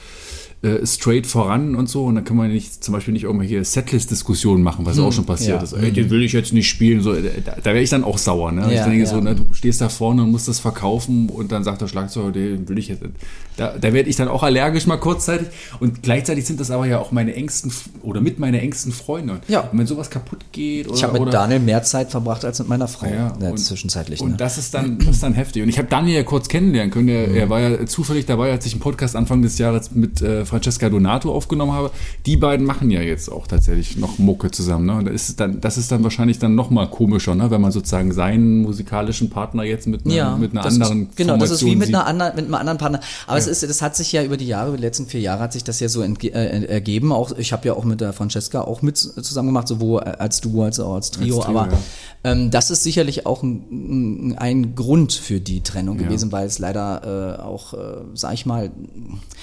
äh, straight voran und so. Und dann kann man nicht zum Beispiel nicht irgendwelche Setlist-Diskussionen machen, was auch schon passiert ja. ist. Ey, den will ich jetzt nicht spielen. So, äh, da da wäre ich dann auch sauer. Ne? ich Ja, denke ja. so, ne, du stehst da vorne und musst das verkaufen und dann sagt der Schlagzeuger, den will ich jetzt. Da, da werde ich dann auch allergisch mal kurzzeitig. Und gleichzeitig sind das aber ja auch meine engsten oder mit meine engsten Freunde. Ja. Und wenn sowas kaputt geht oder. ich habe mit oder, Daniel mehr Zeit verbracht als mit meiner Frau. ja, ja, und, zwischenzeitlich. Und ne? das ist dann, das ist dann heftig. Und ich habe Daniel ja kurz kennenlernen können. Er, Mhm. er war ja zufällig dabei, als ich einen Podcast Anfang des Jahres mit äh, Francesca Donato aufgenommen habe. Die beiden machen ja jetzt auch tatsächlich noch Mucke zusammen. Ne? Und das ist dann, das ist dann wahrscheinlich dann noch mal komischer, ne? wenn man sozusagen seinen musikalischen Partner jetzt mit, einer ja, mit einer anderen ist, Genau, das ist wie Formation mit, einer anderen, mit einem anderen Partner. Aber es ist, das hat sich ja über die Jahre, über die letzten vier Jahre hat sich das ja so entge äh, ergeben. Auch ich habe ja auch mit der Francesca auch mit zusammen gemacht, sowohl als Duo als auch als Trio. Als Trio, aber ja. ähm, das ist sicherlich auch ein, ein- Grund für die Trennung Ja. gewesen, weil es leider äh, auch, äh, sag ich mal,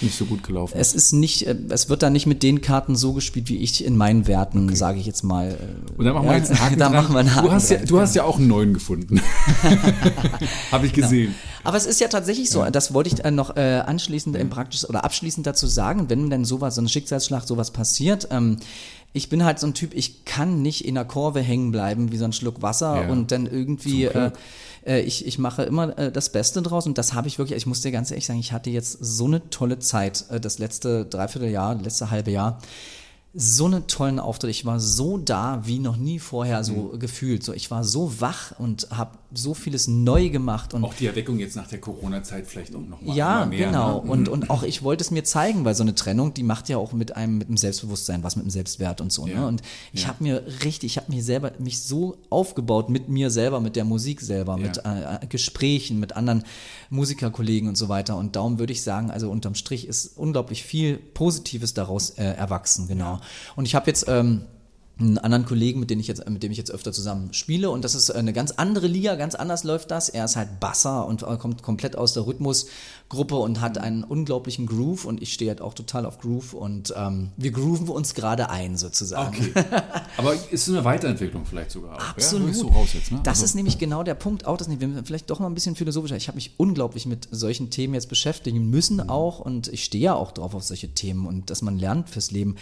nicht so gut gelaufen. es ist nicht, äh, es wird da nicht mit den Karten so gespielt, wie ich in meinen Werten, sage ich jetzt mal. äh, und dann machen wir ja, jetzt einen Haken da dran. machen wir einen Haken du, hast ja, dran. du hast ja auch einen neuen gefunden. habe ich gesehen. Aber es ist ja tatsächlich so, das wollte ich äh, noch anschließend äh, praktisch oder abschließend dazu sagen, wenn denn sowas, so ein Schicksalsschlag, sowas passiert, ähm, ich bin halt so ein Typ, ich kann nicht in der Kurve hängen bleiben wie so ein Schluck Wasser Ja. und dann irgendwie, äh. Äh, ich, ich mache immer äh, das Beste draus und das habe ich wirklich, ich muss dir ganz ehrlich sagen, ich hatte jetzt so eine tolle Zeit, äh, das letzte Dreivierteljahr, letzte halbe Jahr so einen tollen Auftritt. Ich war so da wie noch nie vorher so Mhm. gefühlt. So, ich war so wach und habe so vieles neu gemacht und Auch die Erweckung jetzt nach der Corona-Zeit vielleicht auch noch mal ja, mehr. genau. Ne? Und, und auch ich wollte es mir zeigen, weil so eine Trennung, die macht ja auch mit einem mit dem Selbstbewusstsein was mit dem Selbstwert und so. Ja. Ne? Und ich Ja. habe mir richtig, ich habe mir selber mich so aufgebaut mit mir selber, mit der Musik selber, Ja. mit äh, Gesprächen mit anderen Musikerkollegen und so weiter. Und darum würde ich sagen, also unterm Strich ist unglaublich viel Positives daraus äh, erwachsen, genau. Und ich habe jetzt ähm, einen anderen Kollegen, mit dem ich jetzt, mit dem ich jetzt öfter zusammen spiele. Und das ist eine ganz andere Liga, ganz anders läuft das. Er ist halt Basser und äh, kommt komplett aus der Rhythmusgruppe und hat einen unglaublichen Groove. Und ich stehe halt auch total auf Groove. Und ähm, wir grooven uns gerade ein, sozusagen. Okay. Aber ist eine Weiterentwicklung vielleicht sogar auch. Absolut. Ja, raus jetzt, ne? Das Also- ist nämlich genau der Punkt auch, das nicht, wenn wir vielleicht doch mal ein bisschen philosophischer. Ich habe mich unglaublich mit solchen Themen jetzt beschäftigen müssen Mhm. auch und ich stehe ja auch drauf auf solche Themen und dass man lernt fürs Leben.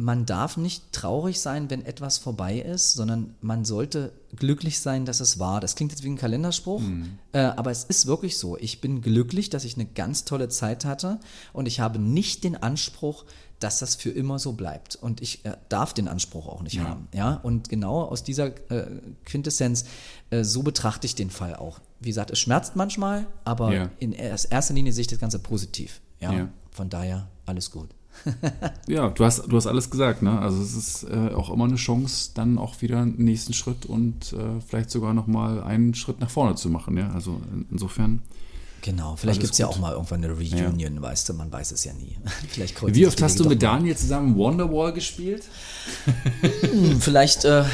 Man darf nicht traurig sein, wenn etwas vorbei ist, sondern man sollte glücklich sein, dass es war. Das klingt jetzt wie ein Kalenderspruch, Mhm. äh, aber es ist wirklich so. Ich bin glücklich, dass ich eine ganz tolle Zeit hatte und ich habe nicht den Anspruch, dass das für immer so bleibt. Und ich äh, darf den Anspruch auch nicht Ja. haben. Ja, und genau aus dieser äh, Quintessenz, äh, so betrachte ich den Fall auch. Wie gesagt, es schmerzt manchmal, aber Ja. in erst- erster Linie sehe ich das Ganze positiv. Ja, Ja. von daher alles gut. Ja, du hast, du hast alles gesagt, ne? Also es ist äh, auch immer eine Chance, dann auch wieder einen nächsten Schritt und äh, vielleicht sogar nochmal einen Schritt nach vorne zu machen, ja. Also in, insofern. Genau, vielleicht gibt es ja auch mal irgendwann eine Reunion, weißt du, man weiß es ja nie. vielleicht Wie oft hast du mit. Daniel zusammen Wonderwall gespielt? Hm, Vielleicht äh,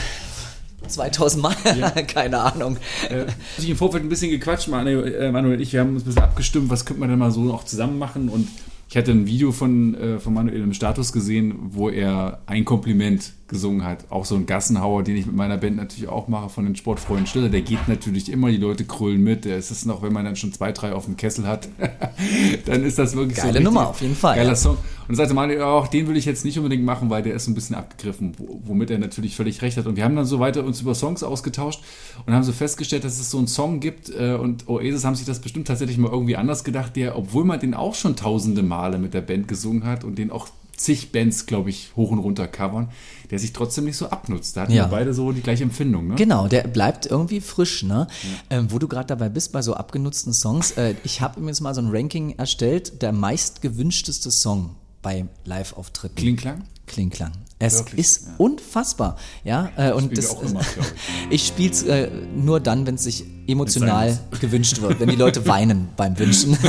2000 Mal, keine Ahnung. Äh, ich im Vorfeld ein bisschen gequatscht, Manuel, äh, Manuel und ich, wir haben uns ein bisschen abgestimmt, was könnte man denn mal so auch zusammen machen und ich hatte ein Video von, äh, von Manuel im Status gesehen, wo er ein Kompliment gesungen hat. Auch so ein Gassenhauer, den ich mit meiner Band natürlich auch mache, von den Sportfreunden Stiller. Der geht natürlich immer, die Leute krüllen mit. Es ist noch, wenn man dann schon zwei, drei auf dem Kessel hat, dann ist das wirklich so. Geile Nummer, auf jeden Fall, Geiler ja. Song. Und dann sagte Manuel, auch den will ich jetzt nicht unbedingt machen, weil der ist ein bisschen abgegriffen, wo- womit er natürlich völlig recht hat. Und wir haben dann so weiter uns über Songs ausgetauscht und haben so festgestellt, dass es so einen Song gibt äh, und Oasis haben sich das bestimmt tatsächlich mal irgendwie anders gedacht, der, obwohl man den auch schon tausende Male mit der Band gesungen hat und den auch zig Bands, glaube ich, hoch und runter covern, der sich trotzdem nicht so abnutzt. Da hatten Ja. wir beide so die gleiche Empfindung, ne? Genau, der bleibt irgendwie frisch, ne? Ähm, wo du gerade dabei bist, bei so abgenutzten Songs. Äh, ich habe übrigens mal so ein Ranking erstellt, der meistgewünschteste Song bei Live-Auftritten. Kling Klang? Klingklang. Es Wirklich, ist unfassbar, ja. Äh, und das, immer, glaub ich spiele es äh, nur dann, wenn es sich emotional gewünscht wird, wenn die Leute weinen beim Wünschen.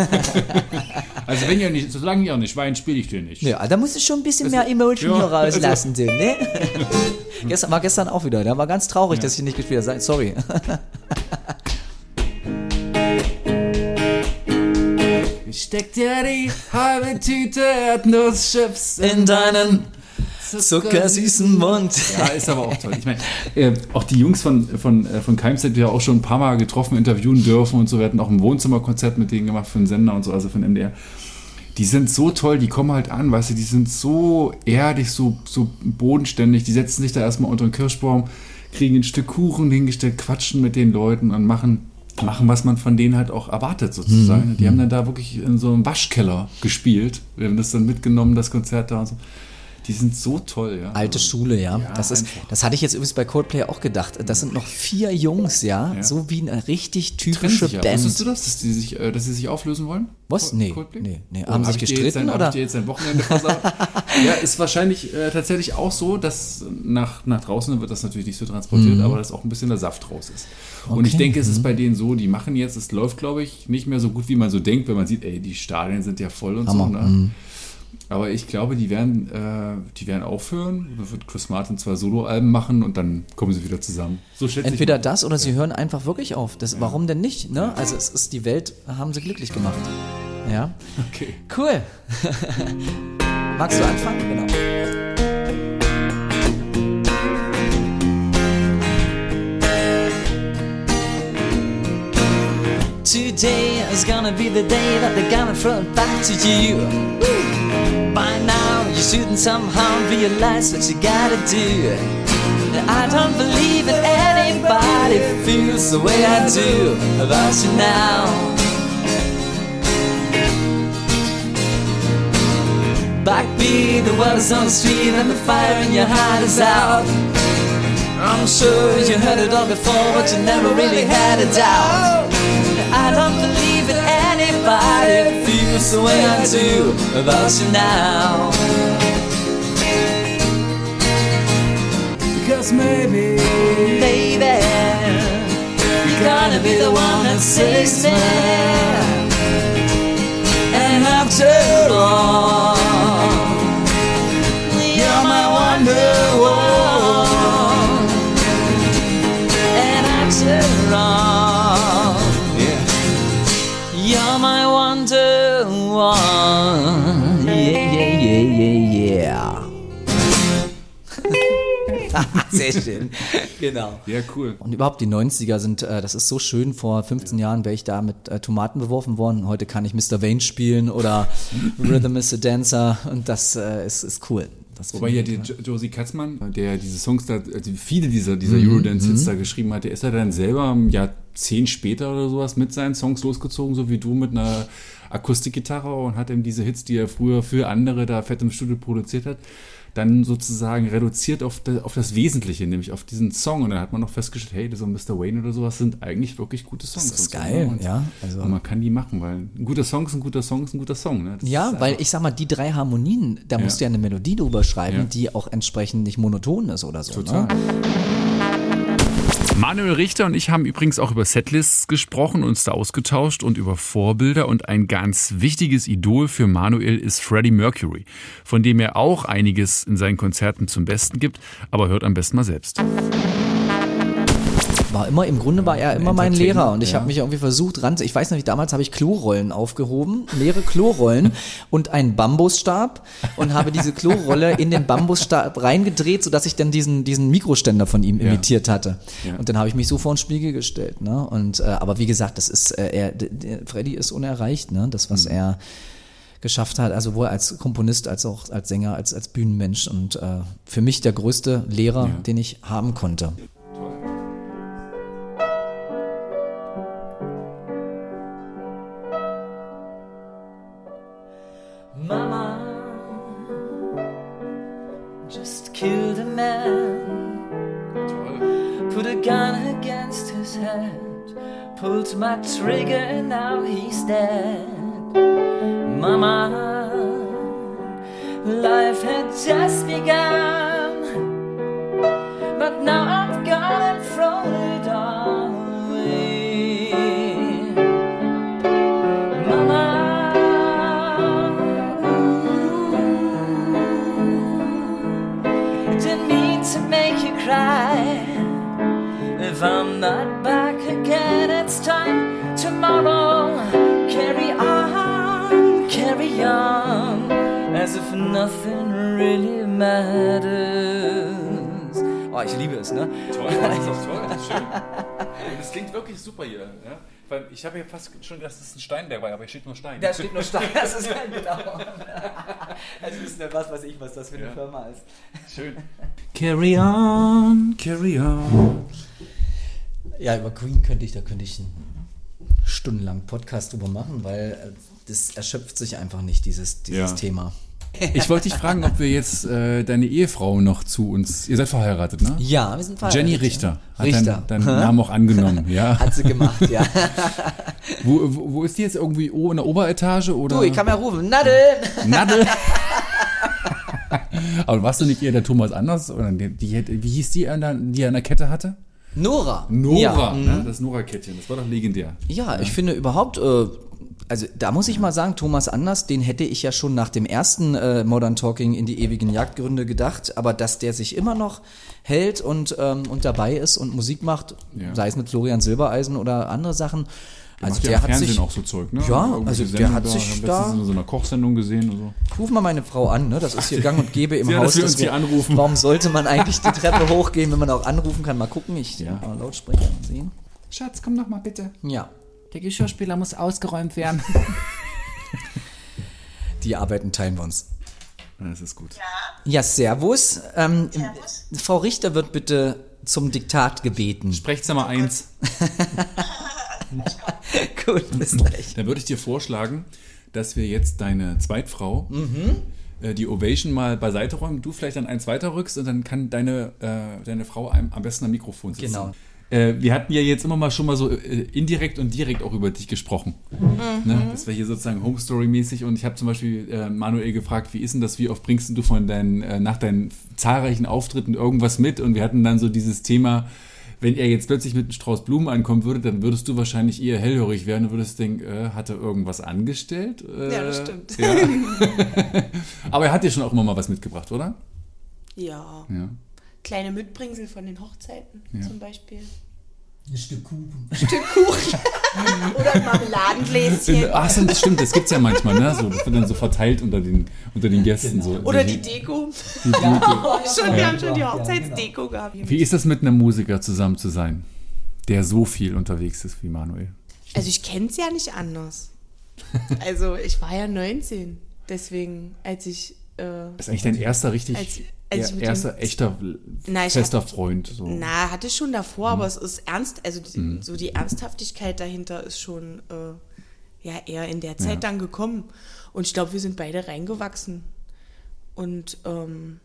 Also wenn ihr nicht, solange ihr nicht weint, spiele ich den nicht. ja, da muss ich schon ein bisschen mehr Emotion ja, hier rauslassen, also- ne? gestern, war gestern auch wieder, da war ganz traurig, dass ich nicht gespielt habe. Sorry. Steck dir die halbe Tüte Erdnusschips In deinen zuckersüßen Mund. Ja, ist aber auch toll. Ich meine, äh, auch die Jungs von, von, äh, von Keimstedt, die ja auch schon ein paar Mal getroffen, interviewen dürfen und so. Wir hatten auch ein Wohnzimmerkonzert mit denen gemacht für den Sender und so, also für den MDR. Die sind so toll, die kommen halt an, weißt du, die sind so erdig, so, so bodenständig. Die setzen sich da erstmal unter den Kirschbaum, kriegen ein Stück Kuchen hingestellt, quatschen mit den Leuten und machen, machen was man von denen halt auch erwartet, sozusagen. Die haben dann da wirklich in so einem Waschkeller gespielt. Wir haben das dann mitgenommen, das Konzert da und so. Die sind so toll, ja. Alte Schule, ja. Ja, das, ist, einfach. das hatte ich jetzt übrigens bei Coldplay auch gedacht. Das sind noch vier Jungs, ja, Ja. so wie eine richtig typische sich ja. Band. Wusstest du das, dass, die sich, äh, dass sie sich auflösen wollen? Was? Nee, Coldplay? nee, nee. Haben hab sich jetzt gestritten, ein- oder? Hab ich dir jetzt ein Wochenende versaut? ja, ist wahrscheinlich äh, tatsächlich auch so, dass nach, nach draußen wird das natürlich nicht so transportiert, aber dass auch ein bisschen der Saft raus ist. Und ich Mhm. Okay. Mhm. denke, es ist bei denen so, die machen jetzt, es läuft, glaube ich, nicht mehr so gut, wie man so denkt, wenn man sieht, ey, die Stadien sind ja voll und Hammer, so. Ne? Aber ich glaube, die werden, äh, die werden aufhören. Da wird Chris Martin zwei Soloalben machen und dann kommen sie wieder zusammen. So schätze Entweder ich. das oder sie hören einfach wirklich auf. Das, Warum denn nicht? Ne? Also es ist die Welt, haben sie glücklich gemacht. Ja. Okay. Cool. Magst du anfangen? Genau. Today is gonna be the day that they're gonna throw it back to you. By you shouldn't somehow realize what you gotta do. I don't believe that anybody feels the way I do about you now. Backbeat, the is on the street and the fire in your heart is out. I'm sure you heard it all before, but you never really had a doubt. I don't believe that anybody feels the way I do about you now. Because maybe Baby, you're gonna be the one that saves me. And after all, you're Sehr schön. genau. Ja, cool. Und überhaupt die 90er sind, äh, das ist so schön. Vor 15 Jahren wäre ich da mit äh, Tomaten beworfen worden. Heute kann ich Mr. Vane spielen oder Rhythm is a Dancer und das äh, ist, ist cool. Das Wobei ja der Jo- Josie Katzmann, der diese Songs da, also viele dieser, Mhm, dieser Eurodance-Hits da geschrieben hat, der ist ja dann selber ein Jahrzehnt später oder sowas mit seinen Songs losgezogen, so wie du mit einer Akustikgitarre und hat eben diese Hits, die er früher für andere da fett im Studio produziert hat, dann sozusagen reduziert auf, das- auf das Wesentliche, nämlich auf diesen Song. Und dann hat man noch festgestellt, hey, so Mr. Wayne oder sowas sind eigentlich wirklich gute Songs. Das ist und so, geil, ne? und, ja, also- und man kann die machen, weil ein guter Song ist ein guter Song ist ein guter Song. Ne? Ja, weil ich sag mal, die drei Harmonien, da musst du ja eine Melodie drüber schreiben, Ja. die auch entsprechend nicht monoton ist oder so. Total. Ne? Manuel Richter und ich haben übrigens auch über Setlists gesprochen, uns da ausgetauscht und über Vorbilder. Und ein ganz wichtiges Idol für Manuel ist Freddie Mercury, von dem er auch einiges in seinen Konzerten zum Besten gibt. Aber hört am besten mal selbst. War immer, im Grunde war er immer mein Lehrer und ich ja. habe mich irgendwie versucht ran, ich weiß nicht, damals habe ich Klorollen aufgehoben, leere Klorollen und einen Bambusstab und habe diese Klorolle in den Bambusstab reingedreht, sodass ich dann diesen, diesen Mikroständer von ihm Ja. imitiert hatte. Ja. Und dann habe ich mich so vor den Spiegel gestellt. Ne? Und, äh, aber wie gesagt, das ist, äh, er, Freddy ist unerreicht, ne? das, Mhm. was er geschafft hat, also sowohl als Komponist als auch als Sänger, als, als Bühnenmensch und äh, für mich der größte Lehrer, Ja. den ich haben konnte. Mama just killed a man. Put a gun against his head. Pulled my trigger and now he's dead. Mama, life had just begun. Nothing really matters. Oh, ich liebe es, ne? Toll, das ist auch toll, das ist schön. Und es klingt wirklich super hier. Ja? Weil ich habe ja fast schon gedacht, dass es ein Steinberg war, aber hier steht nur Stein. Da steht nur Stein, das ist ein genau. Also wissen wir was weiß ich, was das für eine Ja. Firma ist. Schön. Carry on, carry on. Ja, über Queen könnte ich, da könnte ich einen stundenlang Podcast drüber machen, weil äh, das erschöpft sich einfach nicht, dieses, dieses Ja. Thema. Ich wollte dich fragen, ob wir jetzt äh, deine Ehefrau noch zu uns. Ihr seid verheiratet, ne? Ja, wir sind verheiratet. Jenny Richter hat Richter. deinen deinen Namen auch angenommen, ja. Hat sie gemacht, ja. Wo, wo, wo ist die jetzt irgendwie o- in der Oberetage oder? Du, ich kann ja rufen, Nadel! Nadel. Aber warst du nicht eher der Thomas Anders? Oder die, die, wie hieß die, an der, die er an der Kette hatte? Nora. Nora, Ja, ne? das Nora-Kettchen, das war doch legendär. Ja, ich finde überhaupt, äh, also da muss ich mal sagen, Thomas Anders, den hätte ich ja schon nach dem ersten äh, Modern Talking in die ewigen Jagdgründe gedacht, aber dass der sich immer noch hält und, ähm, und dabei ist und Musik macht, Ja. sei es mit Florian Silbereisen oder andere Sachen. Also Macht ja der im hat Fernsehen sich, auch so Zeug, ne? Ja, Irgendwelche also der Sendungen hat da, sich da- in so einer Kochsendung gesehen und so. Ich ruf mal meine Frau an, ne? Das ist hier gang und gäbe im Ja, Haus. dass wir uns hier anrufen. Warum sollte man eigentlich die Treppe hochgehen, wenn man auch anrufen kann? Mal gucken, ich Ja. mal Lautsprecher sehen. Schatz, komm doch mal bitte. Ja, Der Geschirrspüler muss ausgeräumt werden. die Arbeiten teilen wir uns. Das ist gut. Ja, Servus. Ähm, Frau Richter wird bitte zum Diktat gebeten. Sprechzimmer 1. Gut, bis gleich. Dann würde ich dir vorschlagen, dass wir jetzt deine Zweitfrau Mhm. äh, die Ovation mal beiseite räumen, du vielleicht dann eins weiter rückst und dann kann deine, äh, deine Frau am, am besten am Mikrofon sitzen. Genau. Äh, wir hatten ja jetzt immer mal schon mal so äh, indirekt und direkt auch über dich gesprochen. Mhm. Ne? Das wäre hier sozusagen Home Story mäßig und ich habe zum Beispiel äh, Manuel gefragt, wie ist denn das, wie oft bringst du von deinen, äh, nach deinen zahlreichen Auftritten irgendwas mit und wir hatten dann so dieses Thema, wenn er jetzt plötzlich mit einem Strauß Blumen ankommen würde, dann würdest du wahrscheinlich eher hellhörig werden und würdest denken, äh, hat er irgendwas angestellt? Äh, Ja, das stimmt. Ja. Aber er hat dir schon auch immer mal was mitgebracht, oder? Ja. Ja. Kleine Mitbringsel von den Hochzeiten zum Beispiel. Ein Stück Kuchen. Oder ein Marmeladengläschen. Ach, so, das stimmt, das gibt's ja manchmal, ne? So, das wird dann so verteilt unter den, unter den Gästen. So. Oder die Deko. die Deko. schon, wir haben schon die ja, Hochzeitsdeko gehabt. Wie ist das mit einem Musiker zusammen zu sein, der so viel unterwegs ist wie Manuel? Also ich kenne es ja nicht anders. Also ich war ja 19. Deswegen, als ich... Äh, Das ist eigentlich dein erster richtig, Als- als ich er- mit erster dem- echter Na, fester hab- Freund. So. Na, hatte ich schon davor, Mhm. aber es ist ernst, also die, so die Ernsthaftigkeit dahinter ist schon äh, ja eher in der Zeit Ja. dann gekommen. Und ich glaube, wir sind beide reingewachsen. Und ähm,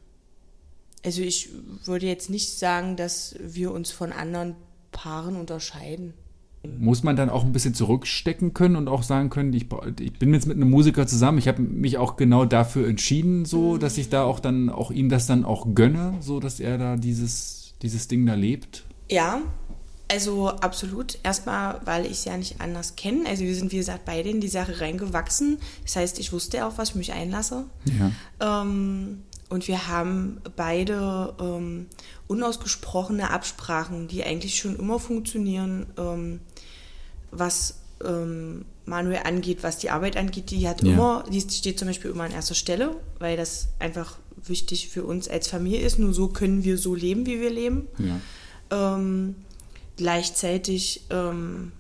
also ich würde jetzt nicht sagen, dass wir uns von anderen Paaren unterscheiden. Muss man dann auch ein bisschen zurückstecken können und auch sagen können, ich, ich bin jetzt mit einem Musiker zusammen, ich habe mich auch genau dafür entschieden, so, dass ich da auch dann auch ihm das dann auch gönne, so dass er da dieses, dieses Ding da lebt. Ja, also absolut. Erstmal, weil ich es ja nicht anders kenne. Also wir sind, wie gesagt, beide in die Sache reingewachsen. Das heißt, ich wusste auch, was ich mich einlasse. Ja. Ähm, und wir haben beide ähm, unausgesprochene Absprachen, die eigentlich schon immer funktionieren, ähm, was ähm, Manuel angeht, was die Arbeit angeht. Die hat Ja. immer, die steht zum Beispiel immer an erster Stelle, weil das einfach wichtig für uns als Familie ist. Nur so können wir so leben, wie wir leben. Ja. Ähm, gleichzeitig ähm,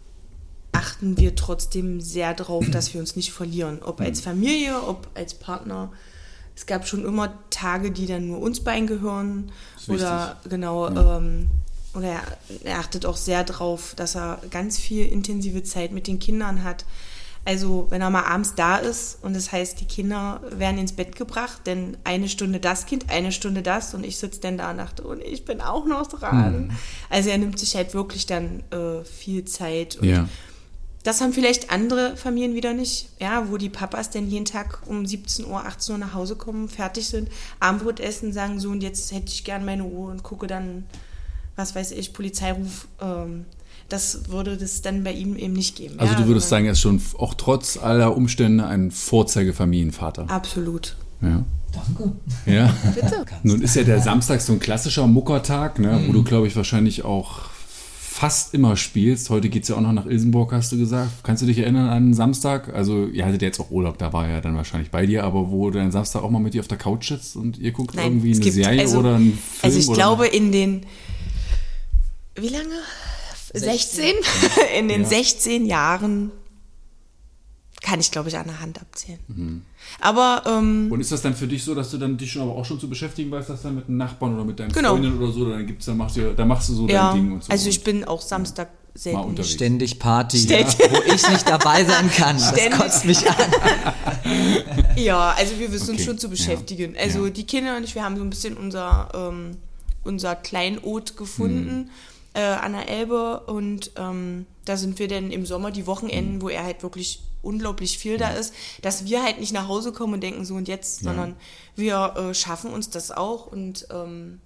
achten wir trotzdem sehr darauf, dass wir uns nicht verlieren. Ob als Familie, ob als Partner. Es gab schon immer Tage, die dann nur uns beiden gehören. Oder genau, ähm, oder er, er achtet auch sehr darauf, dass er ganz viel intensive Zeit mit den Kindern hat. Also wenn er mal abends da ist und das heißt, die Kinder werden ins Bett gebracht, denn eine Stunde das Kind, eine Stunde das und ich sitze dann da und dachte, und ich bin auch noch dran. Mhm. Also er nimmt sich halt wirklich dann äh, viel Zeit. Und Ja. das haben vielleicht andere Familien wieder nicht, ja, wo die Papas dann jeden Tag um 17 Uhr, 18 Uhr nach Hause kommen, fertig sind, Abendbrot essen, sagen so und jetzt hätte ich gern meine Ruhe und gucke dann, was weiß ich, Polizeiruf. Ähm, das würde das dann bei ihm eben nicht geben. Also ja, du würdest sagen, er ist schon auch trotz aller Umstände ein Vorzeigefamilienvater. Absolut. Ja. Danke. Ja. Nun ist ja der Samstag so ein klassischer Muckertag, ne, Mhm. wo du, glaube ich, wahrscheinlich auch fast immer spielst. Heute geht es ja auch noch nach Ilsenburg, hast du gesagt. Kannst du dich erinnern an einen Samstag? Also, ihr hattet jetzt auch Urlaub, da war er ja dann wahrscheinlich bei dir, aber wo du einen Samstag auch mal mit dir auf der Couch sitzt und ihr guckt Nein, irgendwie es eine gibt- Serie also- oder einen Film? Also ich oder glaube in den, wie lange? 16? In den Ja. 16 Jahren kann ich, glaube ich, an der Hand abzählen. Mhm. Aber ähm, Und ist das dann für dich so, dass du dann dich schon aber auch schon zu beschäftigen weißt, dass dann mit einem Nachbarn oder mit deinem Genau. Freundin oder so, dann gibt's, dann machst du, dann machst du so ja, dein Ding und so. also ich bin auch Samstag Mal selten unterwegs. Ständig Party, Ständig. wo ich nicht dabei sein kann. Das Ständig. kotzt mich an. Ja, also wir wissen uns Okay, schon zu ja. beschäftigen. Also Ja. die Kinder und ich, wir haben so ein bisschen unser, ähm, unser Kleinod gefunden Mhm. Äh, an der Elbe und ähm, da sind wir dann im Sommer die Wochenenden, Mhm. wo er halt wirklich unglaublich viel da ist, dass wir halt nicht nach Hause kommen und denken so und jetzt, sondern wir äh, schaffen uns das auch und ähm,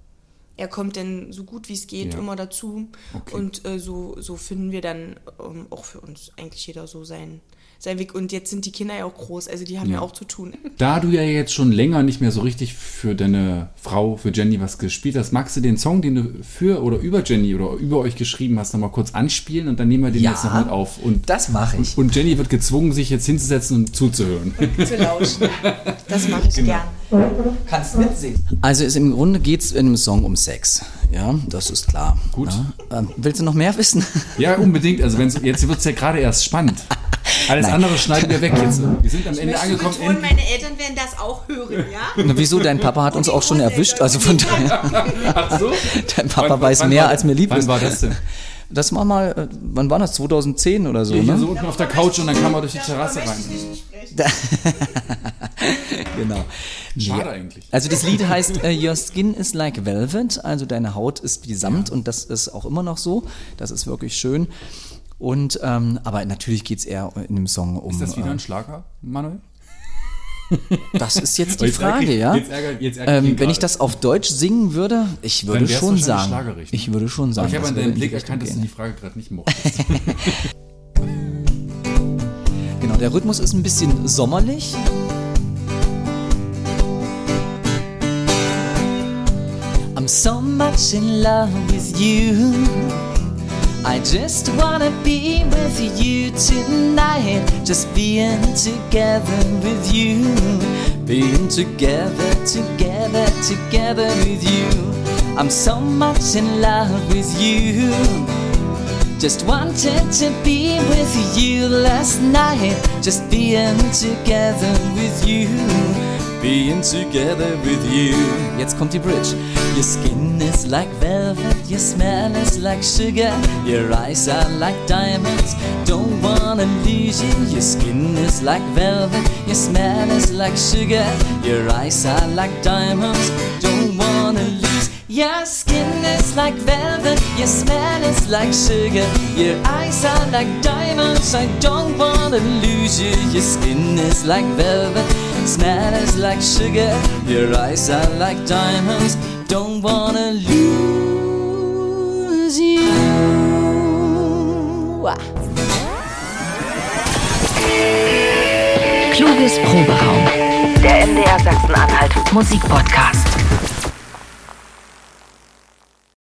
er kommt dann so gut wie es geht Ja. immer dazu Okay. und äh, so, so finden wir dann ähm, auch für uns eigentlich jeder so sein, sein Weg und jetzt sind die Kinder ja auch groß, also die haben ja, Ja. auch zu tun. Da du ja jetzt schon länger nicht mehr so richtig für deine Frau, für Jenny was gespielt hast, magst du den Song, den du für oder über Jenny oder über euch geschrieben hast, nochmal kurz anspielen und dann nehmen wir den Ja. jetzt noch mit auf. Und, Das mache ich. und Jenny wird gezwungen, sich jetzt hinzusetzen und zuzuhören. zu lauschen. Das mache ich Genau. gern. Kannst mitsingen. Also es, im Grunde geht es in dem Song um Sex. Ja, das ist klar. Gut. Ja. Ähm, willst du noch mehr wissen? Ja, unbedingt. Also wenn's, jetzt wird es ja gerade erst spannend. Alles andere schneiden wir weg jetzt. Wir sind am Ende angekommen. betonen, meine Eltern werden das auch hören, ja? Na, wieso? Dein Papa hat uns auch schon erwischt. Also von daher, Ach so? dein Papa Wann- weiß wann mehr, war- als mir lieb Wann ist. war das denn? Das war mal, äh, wann war das? 2010 oder so, Hier ne? so unten auf der Couch und dann kam er durch die Terrasse rein. Genau. Schade Ja. eigentlich. Also das Lied heißt äh, Your Skin is like Velvet, also deine Haut ist wie Samt und das ist auch immer noch so. Das ist wirklich schön. Und ähm, aber natürlich geht es eher in dem Song um. Ist das wieder äh, ein Schlager, Manuel? das ist jetzt die Jetzt Frage, ich- ja. jetzt ärgere- jetzt ihn ähm, wenn gerade. ich das auf Deutsch singen würde, ich würde schon sagen. ne? Ich würde schon sagen. Aber ich habe an deinem Blick erkannt, dass du die Frage gerade nicht mochtest. Genau, der Rhythmus ist ein bisschen sommerlich. I'm so much in love with you. I just wanna be with you tonight. Just being together with you. Being together, together, together with you. I'm so much in love with you. Just wanted to be with you last night. Just being together with you. Being together with you. Jetzt kommt die Bridge. Your skin is like velvet, your smell is like sugar, your eyes are like diamonds. Don't wanna lose you. Your skin is like velvet, your smell is like sugar, your eyes are like diamonds. Don't wanna lose. Your skin is like velvet, your smell is like sugar, your eyes are like diamonds. I don't wanna lose you. Your skin is like velvet, smell is like sugar, your eyes are like diamonds. Don't wanna lose you. Kluges Proberaum. Der MDR Sachsen-Anhalt Musikpodcast.